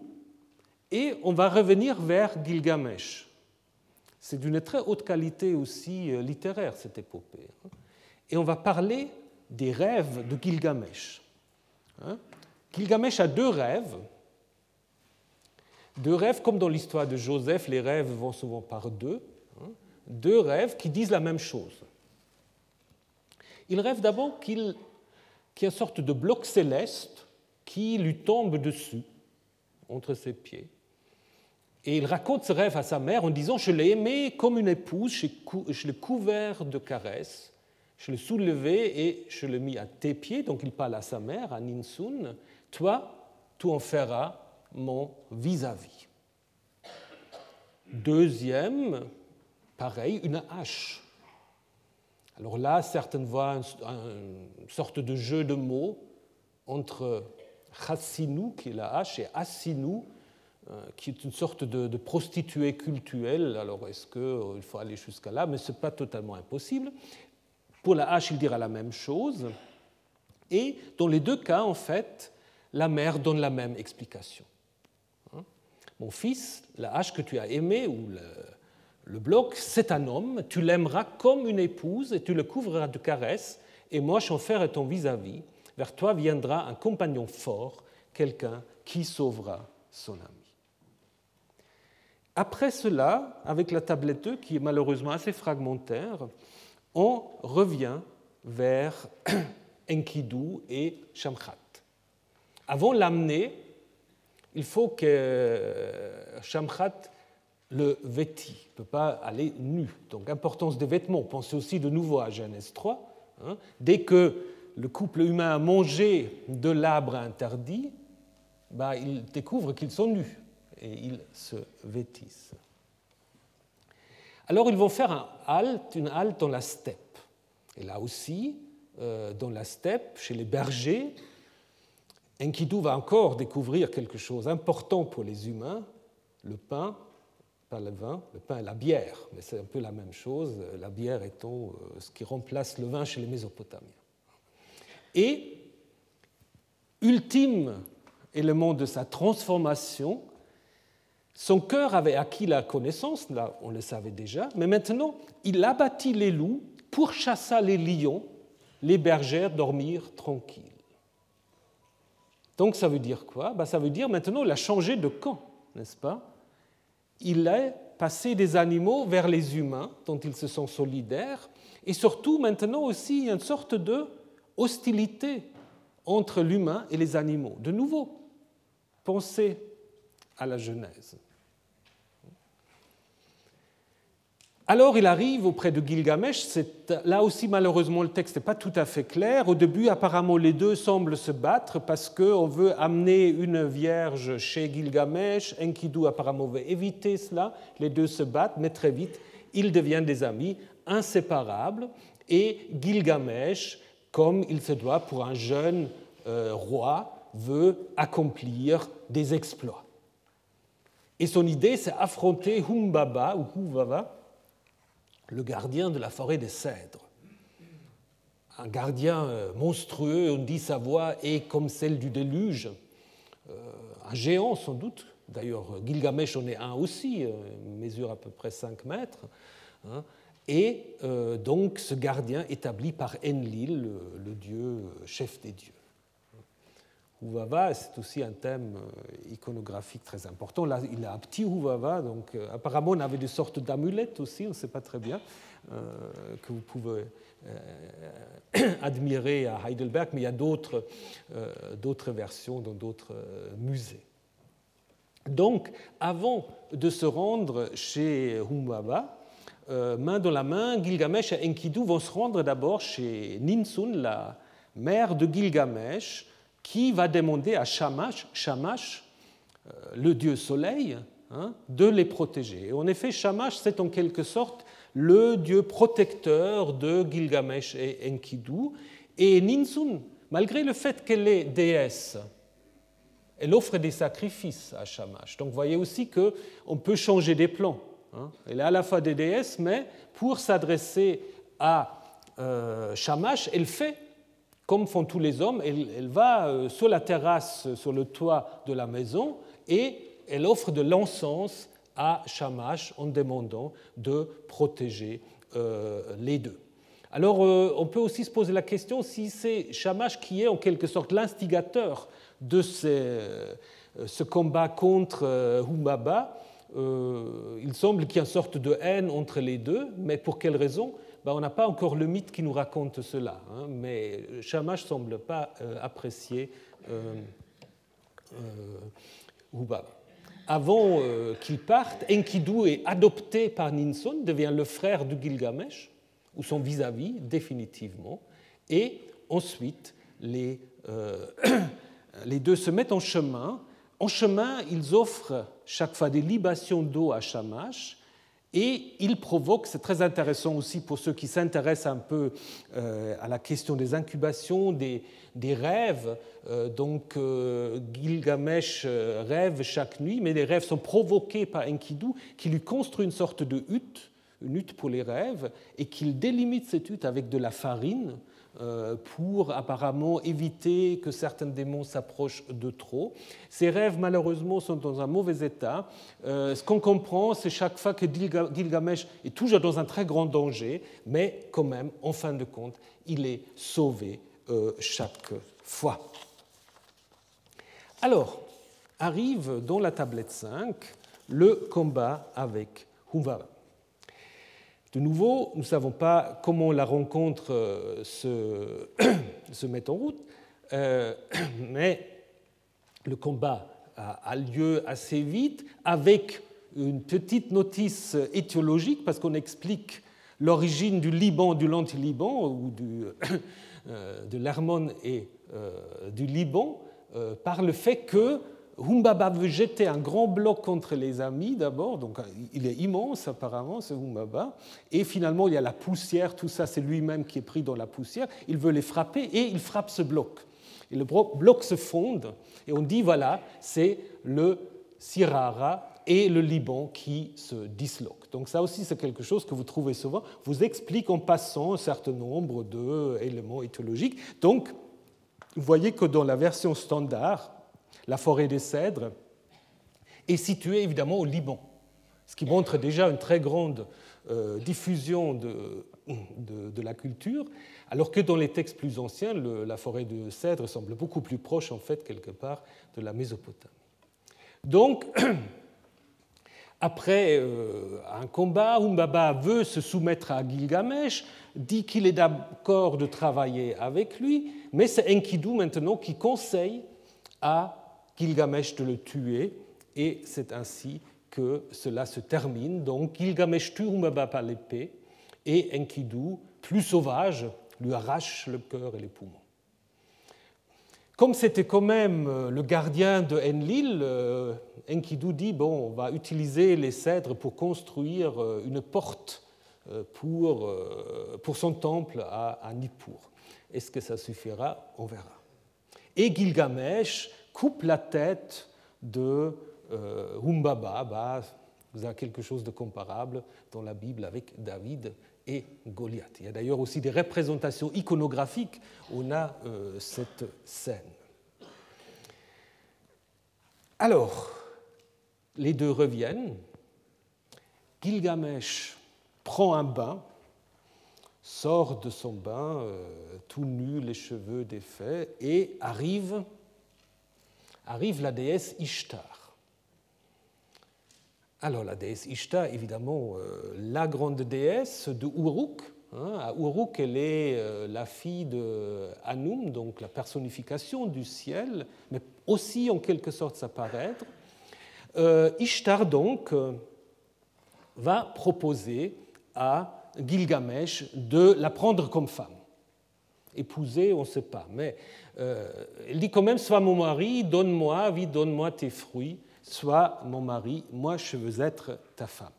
et on va revenir vers Gilgamesh. C'est d'une très haute qualité aussi euh, littéraire, cette épopée. Hein. Et on va parler des rêves de Gilgamesh. Hein. Gilgamesh a deux rêves. Deux rêves, comme dans l'histoire de Joseph, les rêves vont souvent par deux. Hein. Deux rêves qui disent la même chose. Il rêve d'abord qu'il y a une sorte de bloc céleste qui lui tombe dessus, entre ses pieds. Et il raconte ce rêve à sa mère en disant Je l'ai aimé comme une épouse, je l'ai couvert de caresses, je l'ai soulevé et je l'ai mis à tes pieds. Donc il parle à sa mère, à Ninsun Toi, tu en feras mon vis-à-vis. Deuxième, pareil, une hache. Alors là, certaines voient une sorte de jeu de mots entre chassinu, qui est la hache, et assinu, euh, qui est une sorte de, prostituée cultuelle. Alors, est-ce qu'il euh, faut aller jusqu'à là Mais ce n'est pas totalement impossible. Pour la hache, il dira la même chose. Et dans les deux cas, en fait, la mère donne la même explication. Hein? Mon fils, la hache que tu as aimée, ou le, bloc, c'est un homme, tu l'aimeras comme une épouse et tu le couvriras de caresses, et moi, j'en ferai ton vis-à-vis. Vers toi viendra un compagnon fort, quelqu'un qui sauvera son âme. Après cela, avec la tablette 2, qui est malheureusement assez fragmentaire, on revient vers Enkidu et Shamkhat. Avant l'amener, il faut que Shamkhat le vêtit, il ne peut pas aller nu. Donc importance des vêtements. Pensez aussi de nouveau à Genèse 3. Hein. Dès que le couple humain a mangé de l'arbre interdit, bah, il découvre qu'ils sont nus et ils se vêtissent. Alors ils vont faire une halte dans la steppe. Et là aussi, euh, dans la steppe, chez les bergers, Enkidu va encore découvrir quelque chose d'important pour les humains, le pain pas le vin, le pain et la bière, mais c'est un peu la même chose, la bière étant ce qui remplace le vin chez les Mésopotamiens. Et, ultime élément de sa transformation, son cœur avait acquis la connaissance, là on le savait déjà, mais maintenant il abattit les loups, pourchassa les lions, les bergères dormir tranquilles. Donc ça veut dire quoi? Ben, Ça veut dire maintenant il a changé de camp, n'est-ce pas? Il a passé des animaux vers les humains, dont ils se sont solidaires, et surtout maintenant aussi une sorte de hostilité entre l'humain et les animaux. De nouveau, pensez à la Genèse. Alors il arrive auprès de Gilgamesh, là aussi malheureusement le texte n'est pas tout à fait clair. Au début apparemment les deux semblent se battre parce qu'on veut amener une vierge chez Gilgamesh, Enkidu apparemment veut éviter cela, les deux se battent, mais très vite ils deviennent des amis inséparables et Gilgamesh, comme il se doit pour un jeune euh, roi, veut accomplir des exploits. Et son idée c'est affronter Humbaba ou Huvava, le gardien de la forêt des cèdres. Un gardien euh, monstrueux, on dit sa voix est comme celle du déluge, euh, un géant sans doute. D'ailleurs, Gilgamesh en est un aussi, euh, mesure à peu près 5 mètres. Hein. Et donc ce gardien établi par Enlil, le dieu chef des dieux. Huvava, c'est aussi un thème euh, iconographique très important. Là, il a un petit Huvava, donc euh, apparemment on avait des sortes d'amulettes aussi, on ne sait pas très bien, euh, que vous pouvez admirer à Heidelberg, mais il y a d'autres, d'autres versions dans d'autres musées. Donc, avant de se rendre chez Huvava, main dans la main, Gilgamesh et Enkidu vont se rendre d'abord chez Ninsun, la mère de Gilgamesh, qui va demander à Shamash, Shamash euh, le dieu soleil, hein, de les protéger. En effet, Shamash, c'est en quelque sorte le dieu protecteur de Gilgamesh et Enkidu. Et Ninsun, malgré le fait qu'elle est déesse, elle offre des sacrifices à Shamash. Donc vous voyez aussi qu'on peut changer des plans. Hein. Elle est à la fois des déesses, mais pour s'adresser à euh, Shamash, elle fait comme font tous les hommes, elle, va euh, sur la terrasse, sur le toit de la maison, et elle offre de l'encens à Shamash en demandant de protéger euh, les deux. Alors, euh, on peut aussi se poser la question si c'est Shamash qui est en quelque sorte l'instigateur de ce combat contre Humbaba. il semble qu'il y ait une sorte de haine entre les deux, mais pour quelle raison? Ben, on n'a pas encore le mythe qui nous raconte cela, hein, mais Shamash ne semble pas euh, apprécier euh, euh, Avant euh, qu'il parte, Enkidu est adopté par Ninsun, devient le frère de Gilgamesh, ou son vis-à-vis, définitivement, et ensuite les, les deux se mettent en chemin. En chemin, ils offrent chaque fois des libations d'eau à Shamash, et il provoque, c'est très intéressant aussi pour ceux qui s'intéressent un peu euh, à la question des incubations, des, rêves. Euh, donc euh, Gilgamesh rêve chaque nuit, mais les rêves sont provoqués par Enkidu qui lui construit une sorte de hutte, une hutte pour les rêves, et qu'il délimite cette hutte avec de la farine pour apparemment éviter que certains démons s'approchent de trop. Ces rêves, malheureusement, sont dans un mauvais état. Euh, ce qu'on comprend, c'est chaque fois que Gilgamesh est toujours dans un très grand danger, mais quand même, en fin de compte, il est sauvé euh, chaque fois. Alors, arrive dans la tablette 5 le combat avec Humbaba. De nouveau, nous ne savons pas comment la rencontre euh, se, met en route, euh, mais le combat a, lieu assez vite avec une petite notice étiologique parce qu'on explique l'origine du Liban, du Lanti-Liban ou euh, de l'Hermone et du Liban par le fait que Humbaba veut jeter un grand bloc contre les amis d'abord, donc il est immense apparemment ce Humbaba, et finalement il y a la poussière, tout ça c'est lui-même qui est pris dans la poussière, il veut les frapper et il frappe ce bloc. Et le bloc se fonde et on dit voilà, c'est le Sirara et le Liban qui se disloque. Donc ça aussi, c'est quelque chose que vous trouvez souvent, vous explique en passant un certain nombre d'éléments éthologiques. Donc, vous voyez que dans la version standard, la forêt des cèdres est située évidemment au Liban, ce qui montre déjà une très grande euh, diffusion de, de, la culture, alors que dans les textes plus anciens, la forêt de cèdres semble beaucoup plus proche, en fait, quelque part, de la Mésopotamie. Donc, après euh, un combat, Umbaba veut se soumettre à Gilgamesh, dit qu'il est d'accord de travailler avec lui, mais c'est Enkidu maintenant qui conseille à Gilgamesh de le tuer, et c'est ainsi que cela se termine. Donc Gilgamesh tue Umbaba par l'épée, et Enkidu, plus sauvage, lui arrache le cœur et les poumons. Comme c'était quand même euh, le gardien de Enlil, euh, Enkidu dit bon, on va utiliser les cèdres pour construire euh, une porte pour, pour son temple à, Nippur. Est-ce que ça suffira? On verra. Et Gilgamesh coupe la tête de Humbaba. Bah, vous avez quelque chose de comparable dans la Bible avec David et Goliath. Il y a d'ailleurs aussi des représentations iconographiques on a euh, cette scène. Alors, les deux reviennent. Gilgamesh prend un bain, sort de son bain, euh, tout nu, les cheveux défaits, et arrive, arrive la déesse Ishtar. Alors la déesse Ishtar, évidemment, euh, la grande déesse de Uruk. Hein, à Uruk, elle est euh, la fille de Anum, donc la personnification du ciel, mais aussi en quelque sorte sa parèdre. Euh, Ishtar, donc, va proposer à Gilgamesh de la prendre comme femme. Épouser, on ne sait pas, mais elle dit quand même Sois mon mari, donne-moi, vie, donne-moi tes fruits Sois mon mari, moi je veux être ta femme.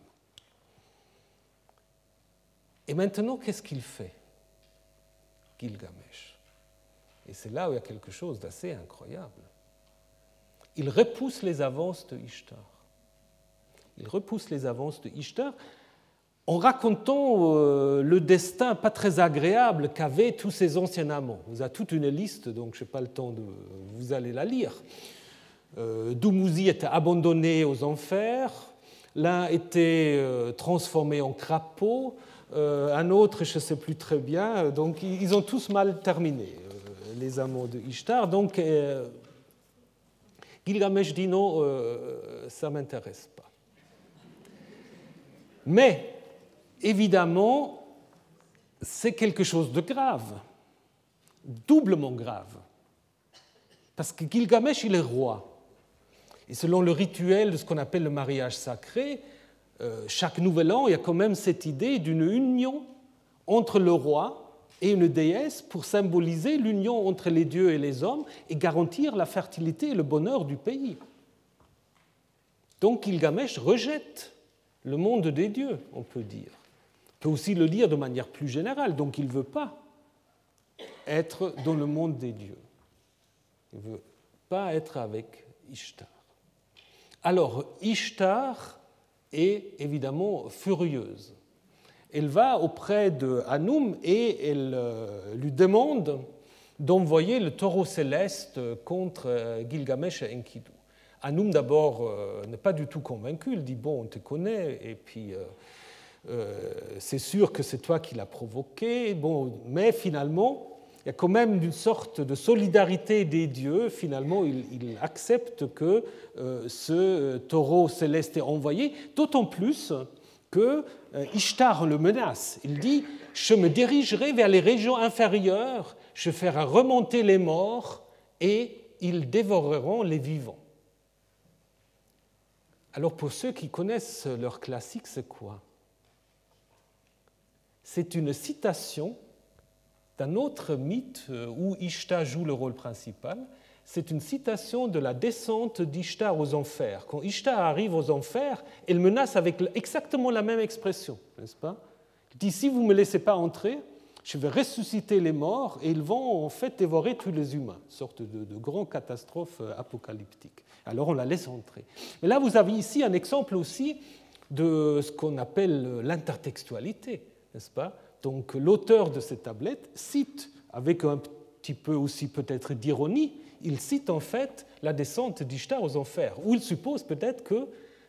Et maintenant, qu'est-ce qu'il fait Gilgamesh? Et c'est là où il y a quelque chose d'assez incroyable. Il repousse les avances de Ishtar. Il repousse les avances de Ishtar en racontant euh, le destin pas très agréable qu'avaient tous ces anciens amants. Vous avez toute une liste, donc je n'ai pas le temps de. Vous allez la lire. Euh, était abandonné aux enfers, l'un était euh, transformé en crapaud, euh, un autre, je ne sais plus très bien. Donc ils ont tous mal terminé, les amants de Ishtar. Donc Gilgamesh dit non, ça ne m'intéresse pas. Mais évidemment, c'est quelque chose de grave, doublement grave. Parce que Gilgamesh, il est roi. Et selon le rituel de ce qu'on appelle le mariage sacré, euh, chaque nouvel an, il y a quand même cette idée d'une union entre le roi et une déesse pour symboliser l'union entre les dieux et les hommes et garantir la fertilité et le bonheur du pays. Donc Gilgamesh rejette le monde des dieux, on peut dire. Peut aussi le dire de manière plus générale. Donc il ne veut pas être dans le monde des dieux. Il ne veut pas être avec Ishtar. Alors, Ishtar est évidemment furieuse. Elle va auprès de Hanum et elle euh, lui demande d'envoyer le taureau céleste contre euh, Gilgamesh et Enkidu. Hanum d'abord euh, n'est pas du tout convaincu, il dit bon on te connaît et puis c'est sûr que c'est toi qui l'as provoqué, bon, mais finalement il y a quand même une sorte de solidarité des dieux. Finalement, il, accepte que euh, ce taureau céleste est envoyé, d'autant plus que euh, Ishtar le menace. Il dit Je me dirigerai vers les régions inférieures, je ferai remonter les morts et ils dévoreront les vivants. Alors, pour ceux qui connaissent leur classique, c'est quoi? C'est une citation d'un autre mythe euh, où Ishtar joue le rôle principal. C'est une citation de la descente d'Ishtar aux enfers. Quand Ishtar arrive aux enfers, elle menace avec exactement la même expression, n'est-ce pas? Il dit si vous ne me laissez pas entrer, je vais ressusciter les morts et ils vont en fait dévorer tous les humains, sorte de, de grande catastrophe euh, apocalyptique. Alors on la laisse entrer. Mais là, vous avez ici un exemple aussi de ce qu'on appelle l'intertextualité, n'est-ce pas? Donc l'auteur de cette tablette cite, avec un petit peu aussi peut-être d'ironie, il cite en fait la descente d'Ishtar aux enfers, où il suppose peut-être que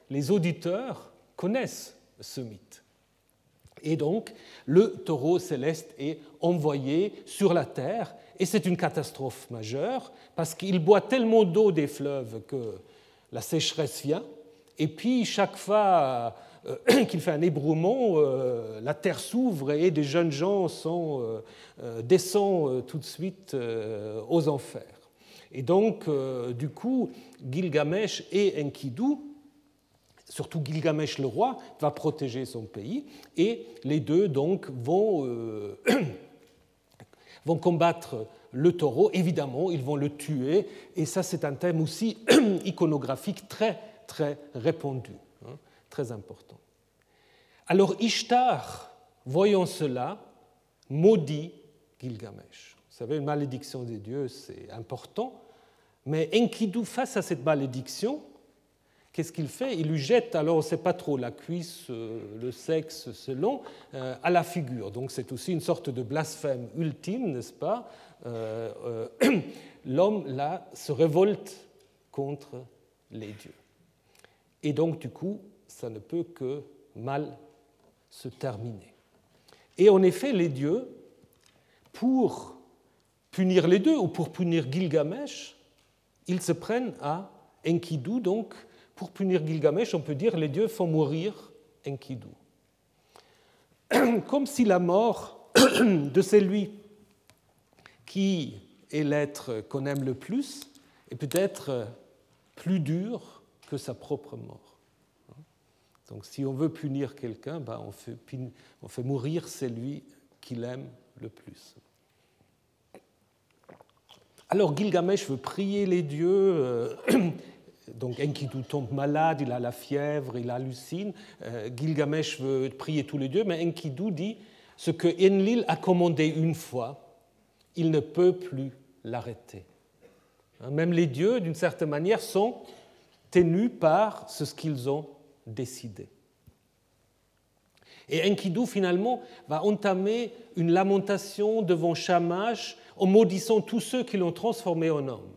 les auditeurs connaissent ce mythe. Et donc, le taureau céleste est envoyé sur la terre, et c'est une catastrophe majeure, parce qu'il boit tellement d'eau des fleuves que la sécheresse vient, et puis chaque fois qu'il fait un ébrouement, euh, la terre s'ouvre et des jeunes gens euh, descendent tout de suite aux enfers. Et donc, du coup, Gilgamesh et Enkidu surtout Gilgamesh le roi, va protéger son pays, et les deux donc vont, euh, vont combattre le taureau, évidemment, ils vont le tuer, et ça c'est un thème aussi iconographique très très répandu, très important. Alors Ishtar, voyant cela, maudit Gilgamesh. Vous savez, une malédiction des dieux, c'est important, mais Enkidu, face à cette malédiction, Qu'est-ce qu'il fait? Il lui jette, alors on ne sait pas trop, la cuisse, euh, le sexe, selon, euh, à la figure. Donc c'est aussi une sorte de blasphème ultime, n'est-ce pas? Euh, L'homme, là, se révolte contre les dieux. Et donc, du coup, ça ne peut que mal se terminer. Et en effet, les dieux, pour punir les deux, ou pour punir Gilgamesh, ils se prennent à Enkidu, donc pour punir Gilgamesh, on peut dire les dieux font mourir Enkidu. Comme si la mort de celui qui est l'être qu'on aime le plus est peut-être plus dur que sa propre mort. Donc si on veut punir quelqu'un, ben on, fait, mourir celui qu'il aime le plus. Alors Gilgamesh veut prier les dieux, euh, donc Enkidu tombe malade, il a la fièvre, il hallucine. Euh, Gilgamesh veut prier tous les dieux, mais Enkidu dit ce que Enlil a commandé une fois, il ne peut plus l'arrêter. Hein, même les dieux, d'une certaine manière, sont tenus par ce qu'ils ont décidé. Et Enkidu, finalement, va entamer une lamentation devant Shamash en maudissant tous ceux qui l'ont transformé en homme.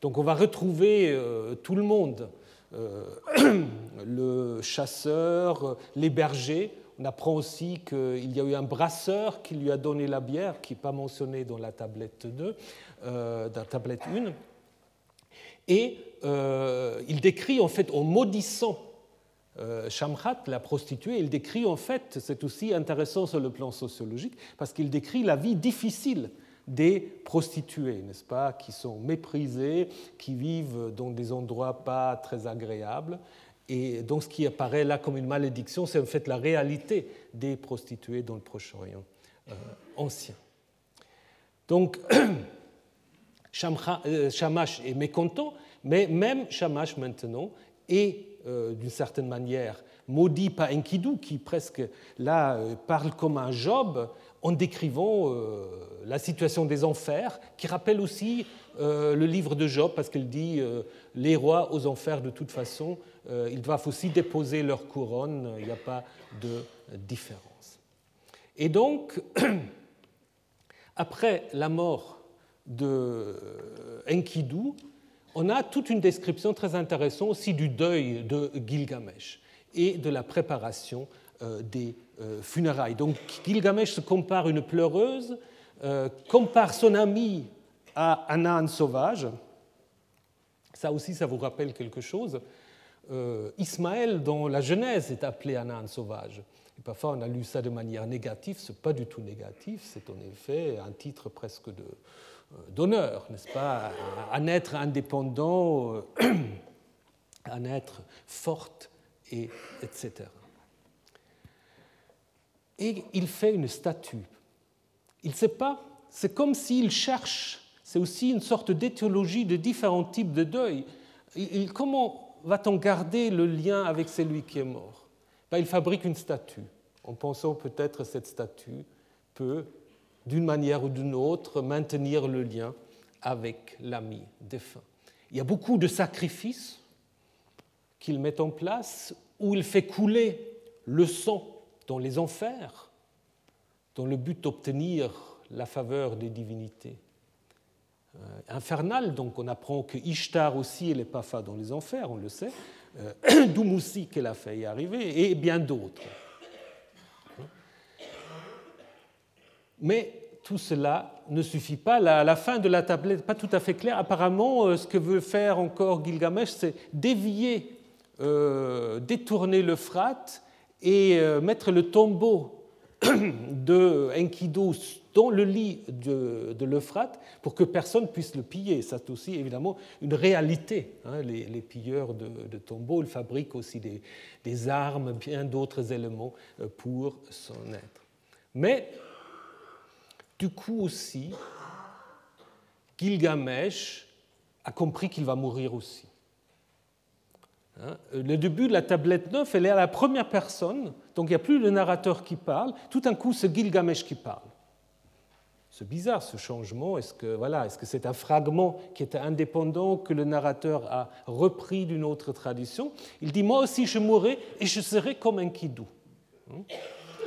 Donc on va retrouver euh, tout le monde, euh, le chasseur, les bergers. On apprend aussi qu'il y a eu un brasseur qui lui a donné la bière, qui n'est pas mentionné dans la tablette 2, euh, dans la tablette 1. Et il décrit en fait, en maudissant Shamhat, la prostituée, il décrit en fait, c'est aussi intéressant sur le plan sociologique, parce qu'il décrit la vie difficile des prostituées, n'est-ce pas, qui sont méprisées, qui vivent dans des endroits pas très agréables. Et donc ce qui apparaît là comme une malédiction, c'est en fait la réalité des prostituées dans le Proche-Orient euh, ancien. Donc euh, Shamash est mécontent, mais même Shamash maintenant est euh, d'une certaine manière maudit par Enkidu, qui presque là parle comme un Job en décrivant la situation des enfers, qui rappelle aussi euh, le livre de Job, parce qu'il dit euh, les rois aux enfers, de toute façon, euh, ils doivent aussi déposer leur couronne, il n'y a pas de différence. Et donc, après la mort de Enkidu, on a toute une description très intéressante aussi du deuil de Gilgamesh et de la préparation des funérailles. Donc Gilgamesh se compare une pleureuse euh, compare son ami à un âne sauvage. Ça aussi, ça vous rappelle quelque chose. Euh, Ismaël, dans la Genèse, est appelé un âne sauvage. Et parfois, on a lu ça de manière négative. Ce n'est pas du tout négatif. C'est en effet un titre presque euh, d'honneur, n'est-ce pas Un être indépendant, un être forte, et, etc. Et il fait une statue il ne sait pas. C'est comme s'il cherche. C'est aussi une sorte d'éthiologie de différents types de deuil. comment va-t-on garder le lien avec celui qui est mort? Ben, Il fabrique une statue, en pensant peut-être cette statue peut, d'une manière ou d'une autre, maintenir le lien avec l'ami défunt. Il y a beaucoup de sacrifices qu'il met en place où il fait couler le sang dans les enfers dans le but d'obtenir la faveur des divinités. Euh, infernal, donc on apprend que Ishtar aussi, elle n'est pas dans les enfers, on le sait, euh, qu'elle a fait y arriver, et bien d'autres. Mais tout cela ne suffit pas. La, la fin de la tablette n'est pas tout à fait claire. Apparemment, euh, ce que veut faire encore Gilgamesh, c'est dévier, euh, détourner l'Euphrate et euh, mettre le tombeau de Enkidu dans le lit de, l'Euphrate pour que personne puisse le piller. C'est aussi évidemment une réalité. Hein. Les, pilleurs de, tombeaux ils fabriquent aussi des, des armes, bien d'autres éléments pour son être. Mais du coup aussi, Gilgamesh a compris qu'il va mourir aussi. Hein, le début de la tablette 9, elle est à la première personne, donc il n'y a plus le narrateur qui parle, tout d'un coup c'est Gilgamesh qui parle. C'est bizarre ce changement. Est-ce que voilà, est-ce que c'est un fragment qui était indépendant que le narrateur a repris d'une autre tradition? Il dit moi aussi je mourrai et je serai comme un kidou. Hein?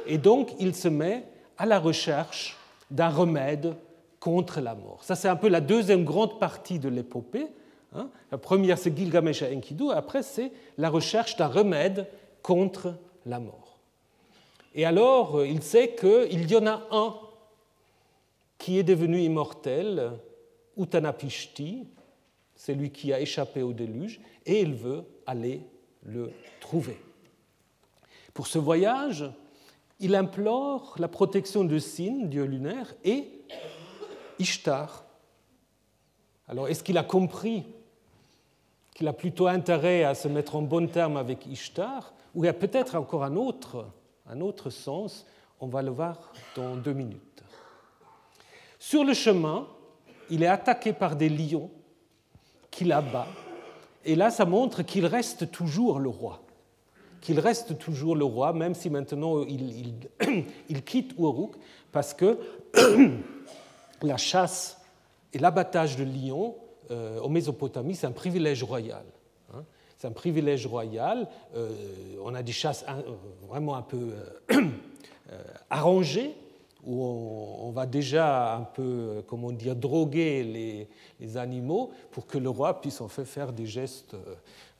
Et donc il se met à la recherche d'un remède contre la mort. Ça, c'est un peu la deuxième grande partie de l'épopée. Hein. La première, c'est Gilgamesh et Enkidu. Après, c'est la recherche d'un remède contre la mort. Et alors, euh, il sait qu'il y en a un qui est devenu immortel, Utanapishti, c'est lui qui a échappé au déluge, et il veut aller le trouver. Pour ce voyage, il implore la protection de Sin, dieu lunaire, et Ishtar. Alors, est-ce qu'il a compris qu'il a plutôt intérêt à se mettre en bon terme avec Ishtar, ou il y a peut-être encore un autre, un autre sens? On va le voir dans deux minutes. Sur le chemin, il est attaqué par des lions qui l'abattent, et là, ça montre qu'il reste toujours le roi qu'il reste toujours le roi, même si maintenant il, quitte Uruk, parce que la chasse et l'abattage de lions euh, en Mésopotamie, c'est un privilège royal. Hein. C'est un privilège royal. Euh, on a des chasses euh, vraiment un peu arrangées, où on, va déjà un peu, comment dire, droguer les, animaux pour que le roi puisse en fait faire des gestes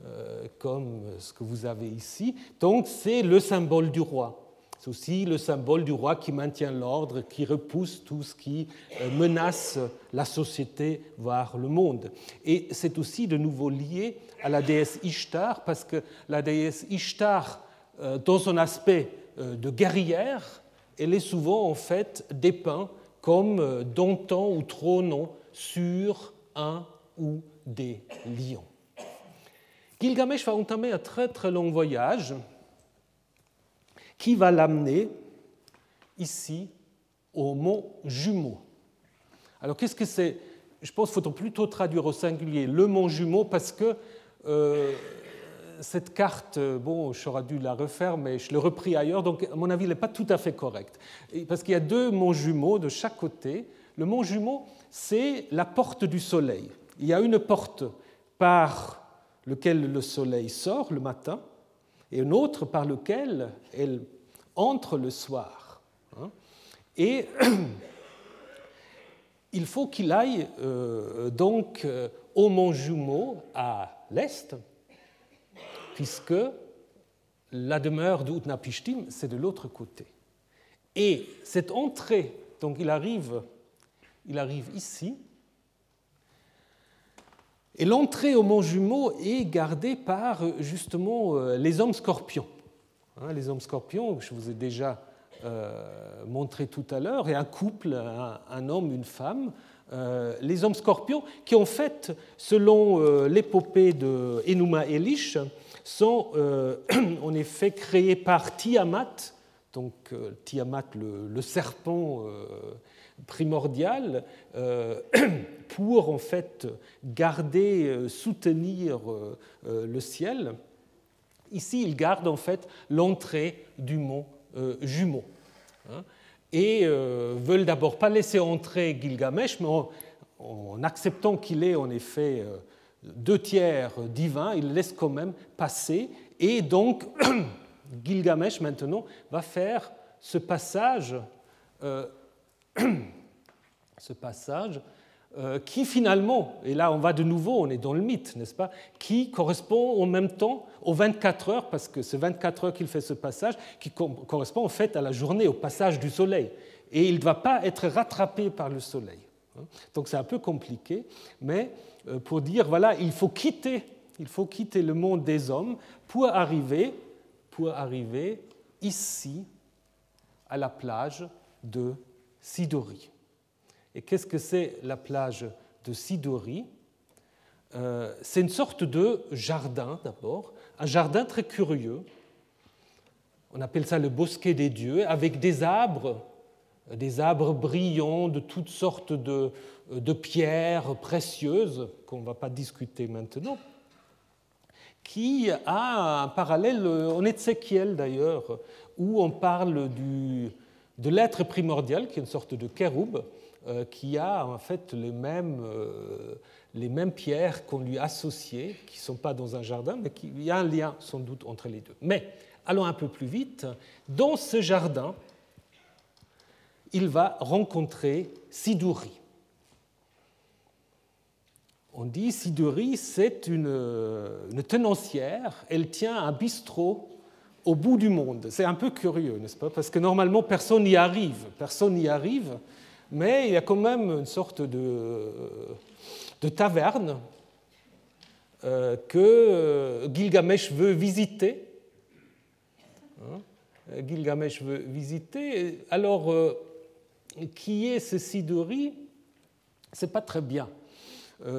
euh, comme ce que vous avez ici. Donc c'est le symbole du roi. C'est aussi le symbole du roi qui maintient l'ordre, qui repousse tout ce qui euh, menace la société, voire le monde. Et c'est aussi de nouveau lié à la déesse Ishtar, parce que la déesse Ishtar, euh, dans son aspect de guerrière, elle est souvent en fait dépeinte comme domptant ou trônant sur un ou des lions. Gilgamesh va entamer un très très long voyage qui va l'amener ici au mont Jumeau. Alors qu'est-ce que c'est? Je pense qu'il faut plutôt traduire au singulier le mont Jumeau parce que euh, cette carte, bon, j'aurais dû la refaire, mais je l'ai repris ailleurs, donc à mon avis, elle n'est pas tout à fait correcte. Parce qu'il y a deux monts jumeaux de chaque côté. Le mont Jumeau, c'est la porte du soleil. Il y a une porte par lequel le soleil sort le matin, et un autre par lequel elle entre le soir. Hein. Et il faut qu'il aille euh, donc euh, au mont Jumeau à l'est, puisque la demeure d'Utnapishtim, c'est de l'autre côté. Et cette entrée, donc il arrive, il arrive ici, et l'entrée au Mont Jumeau est gardée par justement euh, les hommes scorpions. Hein, les hommes scorpions, je vous ai déjà euh, montré tout à l'heure, et un couple, un, homme, une femme. Euh, les hommes scorpions, qui en fait, selon l'épopée de Enuma Elish, sont en effet créés par Tiamat, donc Tiamat, le serpent primordial euh, pour en fait garder, euh, soutenir euh, le ciel. Ici, il garde en fait l'entrée du mont Jumeau. Hein. et veulent d'abord pas laisser entrer Gilgamesh, mais en, acceptant qu'il est en effet deux tiers divin, ils laissent quand même passer. Et donc, Gilgamesh maintenant va faire ce passage, ce passage euh, qui finalement, et là on va de nouveau, on est dans le mythe, n'est-ce pas, qui correspond en même temps aux 24 heures, parce que c'est 24 heures qu'il fait ce passage, qui correspond en fait à la journée, au passage du soleil. Et il ne va pas être rattrapé par le soleil. Hein? Donc c'est un peu compliqué, mais euh, pour dire, voilà, il faut quitter, il faut quitter le monde des hommes pour arriver, pour arriver ici, à la plage de Sidori. Et qu'est-ce que c'est la plage de Sidori? Euh, C'est une sorte de jardin d'abord, un jardin très curieux. On appelle ça le bosquet des dieux, avec des arbres, des arbres brillants de toutes sortes de, de pierres précieuses, qu'on ne va pas discuter maintenant, qui a un parallèle en Ézéchiel d'ailleurs, où on parle du, de l'être primordial, qui est une sorte de kéroub, euh, qui a en fait les mêmes, euh, les mêmes pierres qu'on lui associait, qui ne sont pas dans un jardin, mais il y a un lien sans doute entre les deux. Mais allons un peu plus vite. Dans ce jardin, il va rencontrer Siduri. On dit Siduri, c'est une, tenancière, elle tient un bistrot au bout du monde. C'est un peu curieux, n'est-ce pas? Parce que normalement, personne n'y arrive. Personne n'y arrive mais il y a quand même une sorte de, taverne euh, que euh, Gilgamesh veut visiter. Hein, Gilgamesh veut visiter. Alors, euh, qui est ce Siduri C'est pas très bien.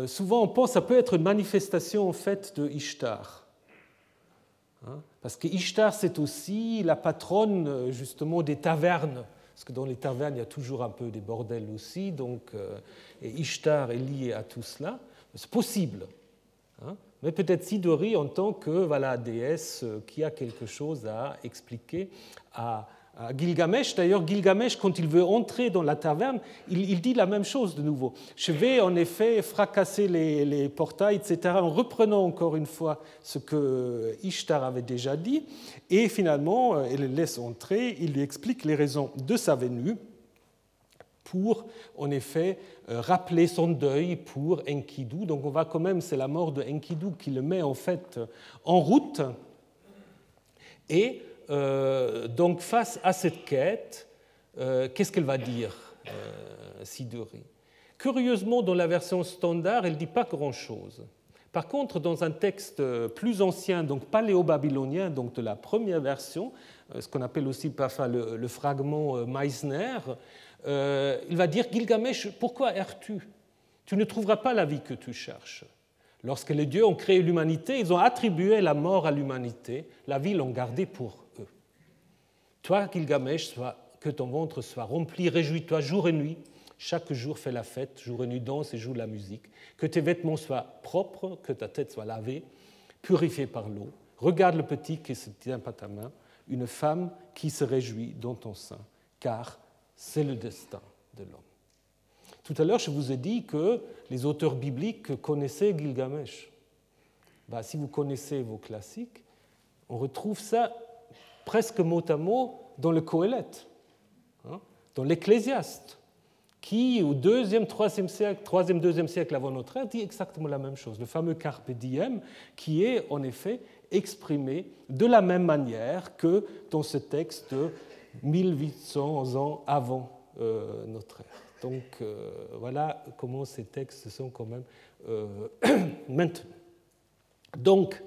souvent, on pense que ça peut être une manifestation en fait de Ishtar. Hein, parce que Ishtar, c'est aussi la patronne justement des tavernes parce que dans les tavernes, il y a toujours un peu des bordels aussi, donc euh, et Ishtar est lié à tout cela. C'est possible. Hein. mais peut-être Sidori en tant que voilà, déesse euh, qui a quelque chose à expliquer à, Gilgamesh. D'ailleurs, Gilgamesh, quand il veut entrer dans la taverne, il, dit la même chose de nouveau. Je vais en effet fracasser les, portails, etc., en reprenant encore une fois ce que Ishtar avait déjà dit. Et finalement, euh, il le laisse entrer, il lui explique les raisons de sa venue pour, en effet, euh, rappeler son deuil pour Enkidu. Donc on va quand même, c'est la mort de Enkidu qui le met en fait en route. Et euh, donc face à cette quête, euh, qu'est-ce qu'elle va dire, euh, Siduri Curieusement, dans la version standard, elle ne dit pas grand-chose. Par contre, dans un texte plus ancien, donc paléo-babylonien, donc de la première version, ce qu'on appelle aussi parfois le, fragment Meissner, il va dire Gilgamesh, pourquoi erres-tu? Tu ne trouveras pas la vie que tu cherches. Lorsque les dieux ont créé l'humanité, ils ont attribué la mort à l'humanité, la vie l'ont gardée pour toi, Gilgamesh, que ton ventre soit rempli, réjouis-toi jour et nuit. Chaque jour fais la fête, jour et nuit danse et joue la musique. Que tes vêtements soient propres, que ta tête soit lavée, purifiée par l'eau. Regarde le petit qui se tient pas ta main, une femme qui se réjouit dans ton sein, car c'est le destin de l'homme. Tout à l'heure, je vous ai dit que les auteurs bibliques connaissaient Gilgamesh. Bah, si vous connaissez vos classiques, on retrouve ça presque mot à mot dans le Coëlette, hein, dans l'Ecclésiaste, qui au deuxième, troisième siècle, troisième, deuxième siècle avant notre ère dit exactement la même chose. Le fameux carpe diem, qui est en effet exprimé de la même manière que dans ce texte de 1800 ans avant euh, notre ère. Donc euh, voilà comment ces textes sont quand même euh, maintenus. Donc,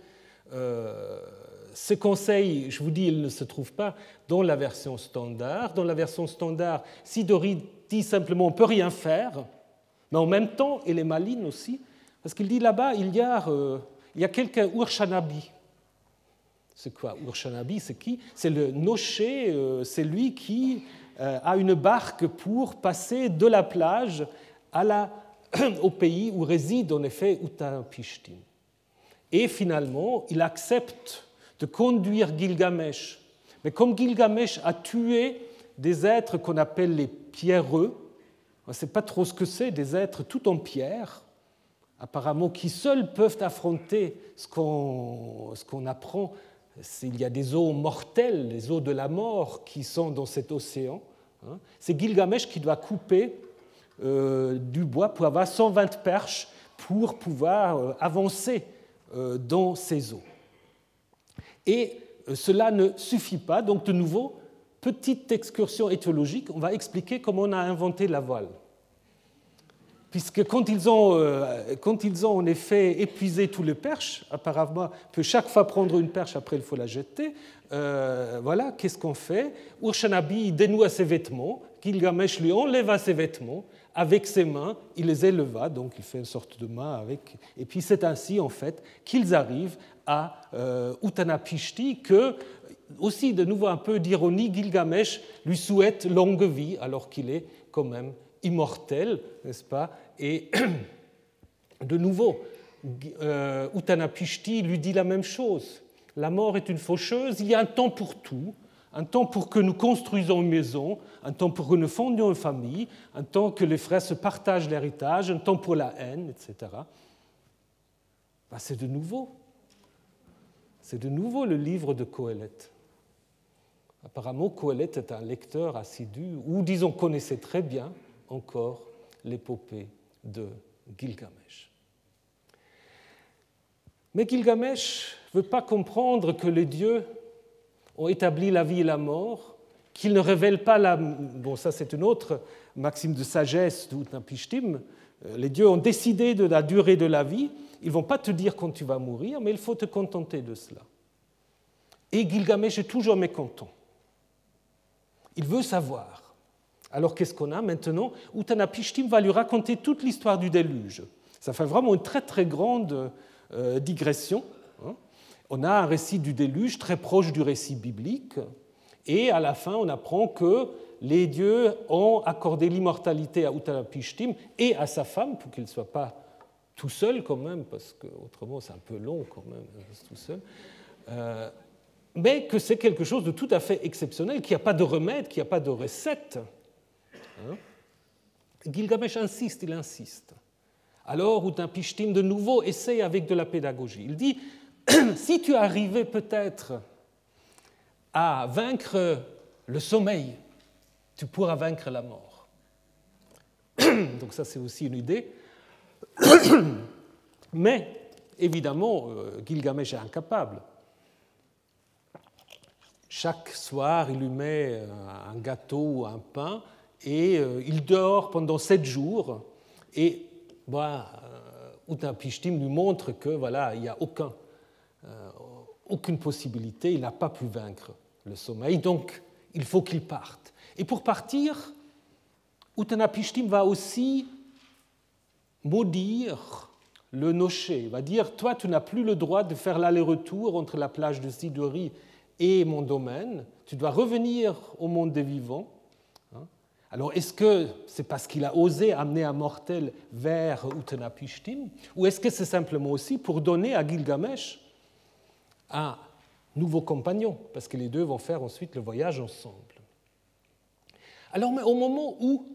ce conseil, je vous dis, il ne se trouve pas dans la version standard. Dans la version standard, Sidori dit simplement on ne peut rien faire, mais en même temps, il est maligne aussi, parce qu'il dit là-bas, il y a, euh, il y a quelqu'un, Urshanabi. C'est quoi Urshanabi, c'est qui? C'est le nocher, euh, c'est lui qui euh, a une barque pour passer de la plage à la, au pays où réside en effet Utapishtim. Et finalement, il accepte de conduire Gilgamesh. Mais comme Gilgamesh a tué des êtres qu'on appelle les pierreux. On ne sait pas trop ce que c'est, des êtres tout en pierre, apparemment qui seuls peuvent affronter ce qu'on apprend. Il y a des eaux mortelles, les eaux de la mort qui sont dans cet océan. Hein. C'est Gilgamesh qui doit couper euh, du bois pour avoir 120 perches pour pouvoir euh, avancer euh, dans ces eaux. Et cela ne suffit pas, donc de nouveau, petite excursion éthologique, on va expliquer comment on a inventé la voile. Puisque quand ils ont, quand ils ont en effet épuisé tous les perches, apparemment, on peut chaque fois prendre une perche, après il faut la jeter. voilà, qu'est-ce qu'on fait? Urshanabi dénoue ses vêtements, Gilgamesh lui enlève ses vêtements, avec ses mains, il les éleva, donc il fait une sorte de main avec. Et puis c'est ainsi, en fait, qu'ils arrivent à euh, Utanapishti, que, aussi de nouveau un peu d'ironie, Gilgamesh lui souhaite longue vie, alors qu'il est quand même immortel, n'est-ce pas? Et de nouveau, euh, Utanapishti lui dit la même chose. La mort est une faucheuse, il y a un temps pour tout, un temps pour que nous construisons une maison, un temps pour que nous fondions une famille, un temps que les frères se partagent l'héritage, un temps pour la haine, etc. Ben, c'est de nouveau. C'est de nouveau le livre de Coëlette. Apparemment, Coëlette est un lecteur assidu, ou disons connaissait très bien encore l'épopée de Gilgamesh. Mais Gilgamesh ne veut pas comprendre que les dieux ont établi la vie et la mort, qu'ils ne révèlent pas la... Bon, ça c'est une autre maxime de sagesse d'Utnapishtim. Euh, les dieux ont décidé de la durée de la vie. Ils ne vont pas te dire quand tu vas mourir, mais il faut te contenter de cela. Et Gilgamesh est toujours mécontent. Il veut savoir. Alors qu'est-ce qu'on a maintenant? Utanapishtim va lui raconter toute l'histoire du déluge. Ça fait vraiment une très très grande euh, digression. Hein on a un récit du déluge très proche du récit biblique, et à la fin, on apprend que les dieux ont accordé l'immortalité à Uttarapishtim et à sa femme, pour qu'il ne soit pas tout seul quand même, parce qu'autrement c'est un peu long quand même, tout seul, euh, mais que c'est quelque chose de tout à fait exceptionnel, qu'il n'y a pas de remède, qu'il n'y a pas de recette. Hein. Gilgamesh insiste, il insiste. Alors Uttarapishtim de nouveau essaie avec de la pédagogie. Il dit si tu arrivais peut-être à vaincre le sommeil, tu pourras vaincre la mort. Donc ça, c'est aussi une idée. Mais, évidemment, euh, Gilgamesh est incapable. Chaque soir, il lui met euh, un gâteau ou un pain et euh, il dort pendant sept jours. Et bah, Utnapishtim lui montre que voilà, il n'y a aucun aucune possibilité, il n'a pas pu vaincre le sommeil, donc il faut qu'il parte. Et pour partir, Utanapishtim va aussi maudire le nocher, va dire, toi tu n'as plus le droit de faire l'aller-retour entre la plage de Sidori et mon domaine, tu dois revenir au monde des vivants. Hein? Alors est-ce que c'est parce qu'il a osé amener un mortel vers Utanapishtim, ou est-ce que c'est simplement aussi pour donner à Gilgamesh un nouveau compagnon, parce que les deux vont faire ensuite le voyage ensemble. Alors, au moment où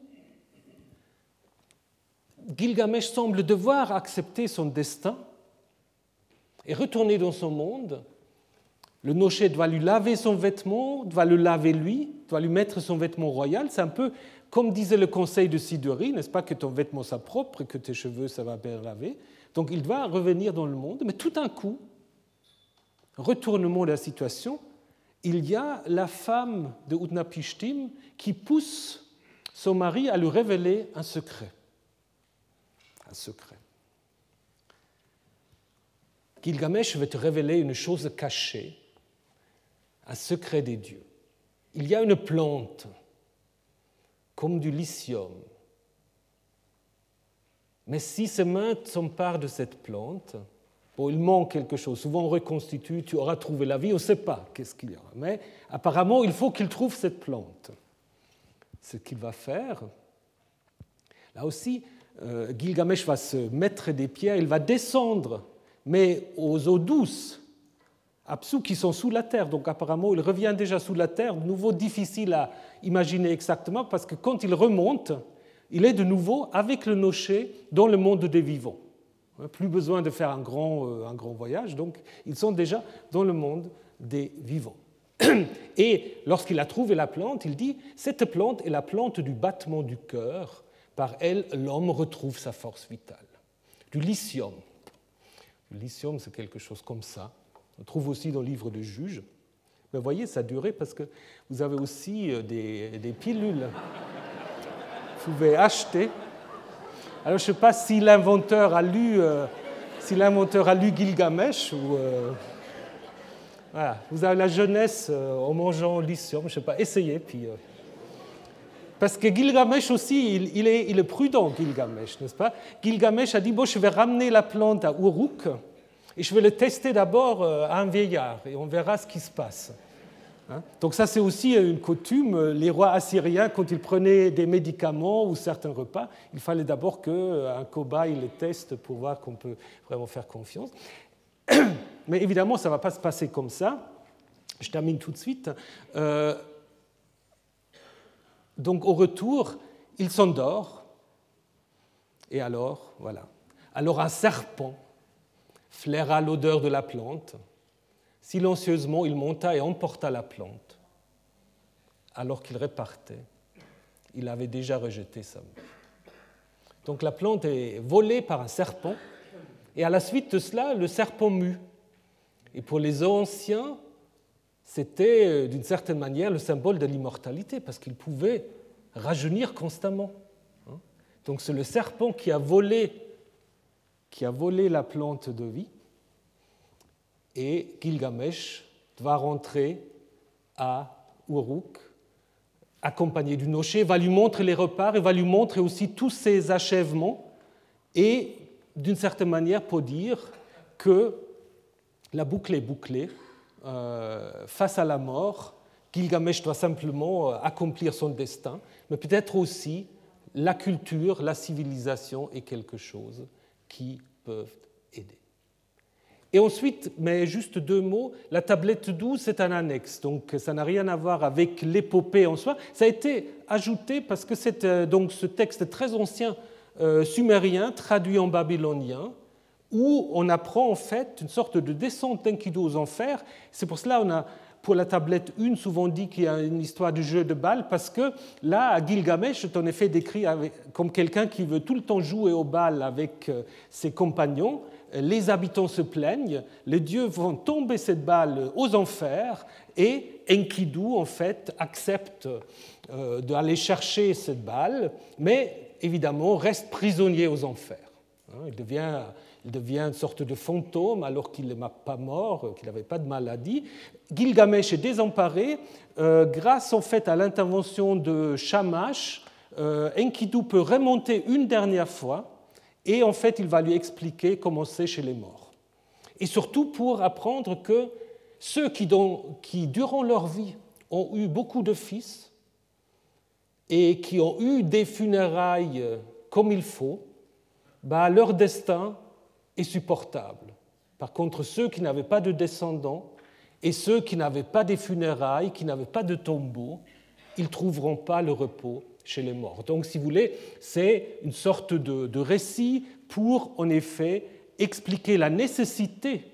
Gilgamesh semble devoir accepter son destin et retourner dans son monde, le nocher doit lui laver son vêtement, doit le laver lui, doit lui mettre son vêtement royal. C'est un peu comme disait le conseil de Sidori, n'est-ce pas, que ton vêtement soit propre et que tes cheveux, ça va bien laver. Donc il doit revenir dans le monde, mais tout d'un coup, retournement de la situation, il y a la femme de Utnapishtim qui pousse son mari à lui révéler un secret. Secret. Gilgamesh veut te révéler une chose cachée, un secret des dieux. Il y a une plante, comme du lithium. Mais si ses mains s'emparent de cette plante, Bon, il manque quelque chose. Souvent on reconstitue, tu auras trouvé la vie, on ne sait pas qu'est-ce qu'il y aura. Mais apparemment, il faut qu'il trouve cette plante. Ce qu'il va faire, là aussi, Gilgamesh va se mettre des pieds, il va descendre, mais aux eaux douces, Apsu qui sont sous la terre. Donc apparemment, il revient déjà sous la terre. De nouveau, difficile à imaginer exactement parce que quand il remonte, il est de nouveau avec le nocher dans le monde des vivants. Plus besoin de faire un grand, euh, un grand voyage, donc ils sont déjà dans le monde des vivants. Et lorsqu'il a trouvé la plante, il dit, cette plante est la plante du battement du cœur, par elle l'homme retrouve sa force vitale. Du lithium. Le lithium, c'est quelque chose comme ça. On trouve aussi dans le livre de Juges. Mais voyez, ça a duré parce que vous avez aussi euh, des, des pilules. Vous pouvez acheter. Alors je ne sais pas si l'inventeur a lu, euh, Gilgamesh ou. Euh, voilà, vous avez la jeunesse en mangeant lithium, je ne sais pas, essayez. Puis, parce que Gilgamesh aussi, il, est, prudent, Gilgamesh, n'est-ce pas? Gilgamesh a dit, bon, je vais ramener la plante à Uruk, et je vais le tester d'abord euh, à un vieillard et on verra ce qui se passe. Hein. Donc ça c'est aussi une coutume. Les rois assyriens, quand ils prenaient des médicaments ou certains repas, il fallait d'abord qu'un euh, cobaye les teste pour voir qu'on peut vraiment faire confiance. Mais évidemment, ça ne va pas se passer comme ça. Je termine tout de suite. Euh, donc au retour, il s'endort. Et alors, voilà. Alors un serpent flaira l'odeur de la plante. Silencieusement, il monta et emporta la plante. Alors qu'il repartait, il avait déjà rejeté sa mue. Donc la plante est volée par un serpent, et à la suite de cela, le serpent mue. Et pour les anciens, c'était euh, d'une certaine manière le symbole de l'immortalité, parce qu'il pouvait rajeunir constamment. Hein. Donc c'est le serpent qui a volé qui a volé la plante de vie, et Gilgamesh va rentrer à Uruk, accompagné du nocher, va lui montrer les repars et va lui montrer aussi tous ses achèvements, et d'une certaine manière pour dire que la boucle est bouclée. Euh, face à la mort, Gilgamesh doit simplement euh, accomplir son destin, mais peut-être aussi la culture, la civilisation est quelque chose qui peuvent aider. Et ensuite, mais juste deux mots, la tablette 12, c'est un annexe, donc ça n'a rien à voir avec l'épopée en soi. Ça a été ajouté parce que c'est euh, donc ce texte très ancien sumérien, traduit en babylonien, où on apprend en fait une sorte de descente d'Enkidu aux enfers. C'est pour cela qu'on a pour la tablette 1 souvent dit qu'il y a une histoire du jeu de balle, parce que là, Gilgamesh est en effet décrit comme quelqu'un qui veut tout le temps jouer au bal avec euh, ses compagnons. Les habitants se plaignent, les dieux vont tomber cette balle aux enfers, et Enkidu, en fait, accepte euh, d'aller chercher cette balle, mais évidemment reste prisonnier aux enfers. Hein, il devient il devient une sorte de fantôme alors qu'il n'est pas mort, qu'il n'avait pas de maladie. Gilgamesh est désemparé. Euh, grâce en fait à l'intervention de Shamash, euh, Enkidu peut remonter une dernière fois et en fait il va lui expliquer comment c'est chez les morts. Et surtout pour apprendre que ceux qui, qui, durant leur vie, ont eu beaucoup de fils et qui ont eu des funérailles comme il faut, bah, leur destin est supportable. Par contre, ceux qui n'avaient pas de descendants et ceux qui n'avaient pas des funérailles, qui n'avaient pas de tombeau, ils ne trouveront pas le repos chez les morts. Donc, si vous voulez, c'est une sorte de, récit pour, en effet, expliquer la nécessité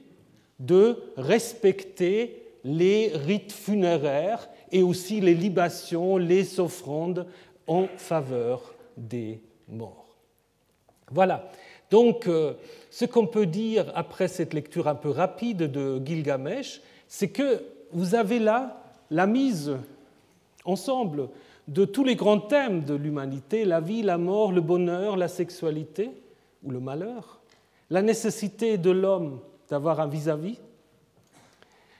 de respecter les rites funéraires et aussi les libations, les offrandes en faveur des morts. Voilà. Donc, euh, ce qu'on peut dire après cette lecture un peu rapide de Gilgamesh, c'est que vous avez là la mise ensemble de tous les grands thèmes de l'humanité, la vie, la mort, le bonheur, la sexualité ou le malheur, la nécessité de l'homme d'avoir un vis-à-vis,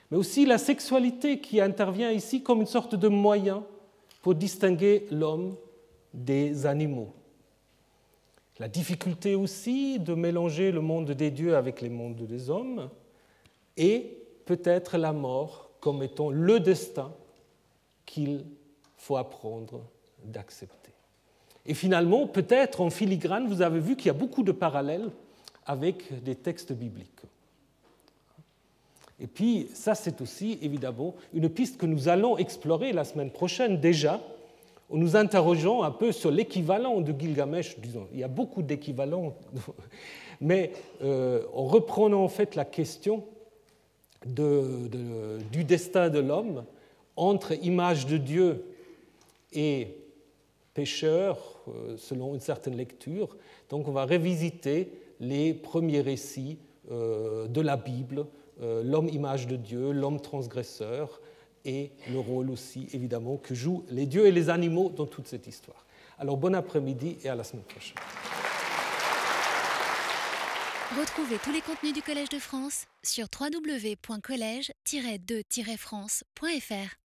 mais aussi la sexualité qui intervient ici comme une sorte de moyen pour distinguer l'homme des animaux. La difficulté aussi de mélanger le monde des dieux avec les mondes des hommes et peut-être la mort comme étant le destin qu'il faut apprendre d'accepter. Et finalement, peut-être en filigrane, vous avez vu qu'il y a beaucoup de parallèles avec des textes bibliques. Et puis, ça, c'est aussi évidemment une piste que nous allons explorer la semaine prochaine déjà, nous interrogeant un peu sur l'équivalent de Gilgamesh. Disons, il y a beaucoup d'équivalents, mais euh, en reprenant en fait la question du destin de l'homme entre image de Dieu et pécheur, euh, selon une certaine lecture. Donc on va revisiter les premiers récits euh, de la Bible, l'homme image de Dieu, l'homme transgresseur, et le rôle aussi, évidemment, que jouent les dieux et les animaux dans toute cette histoire. Alors bon après-midi et à la semaine prochaine. Retrouvez tous les contenus du Collège de France sur www.colège-2-france.fr.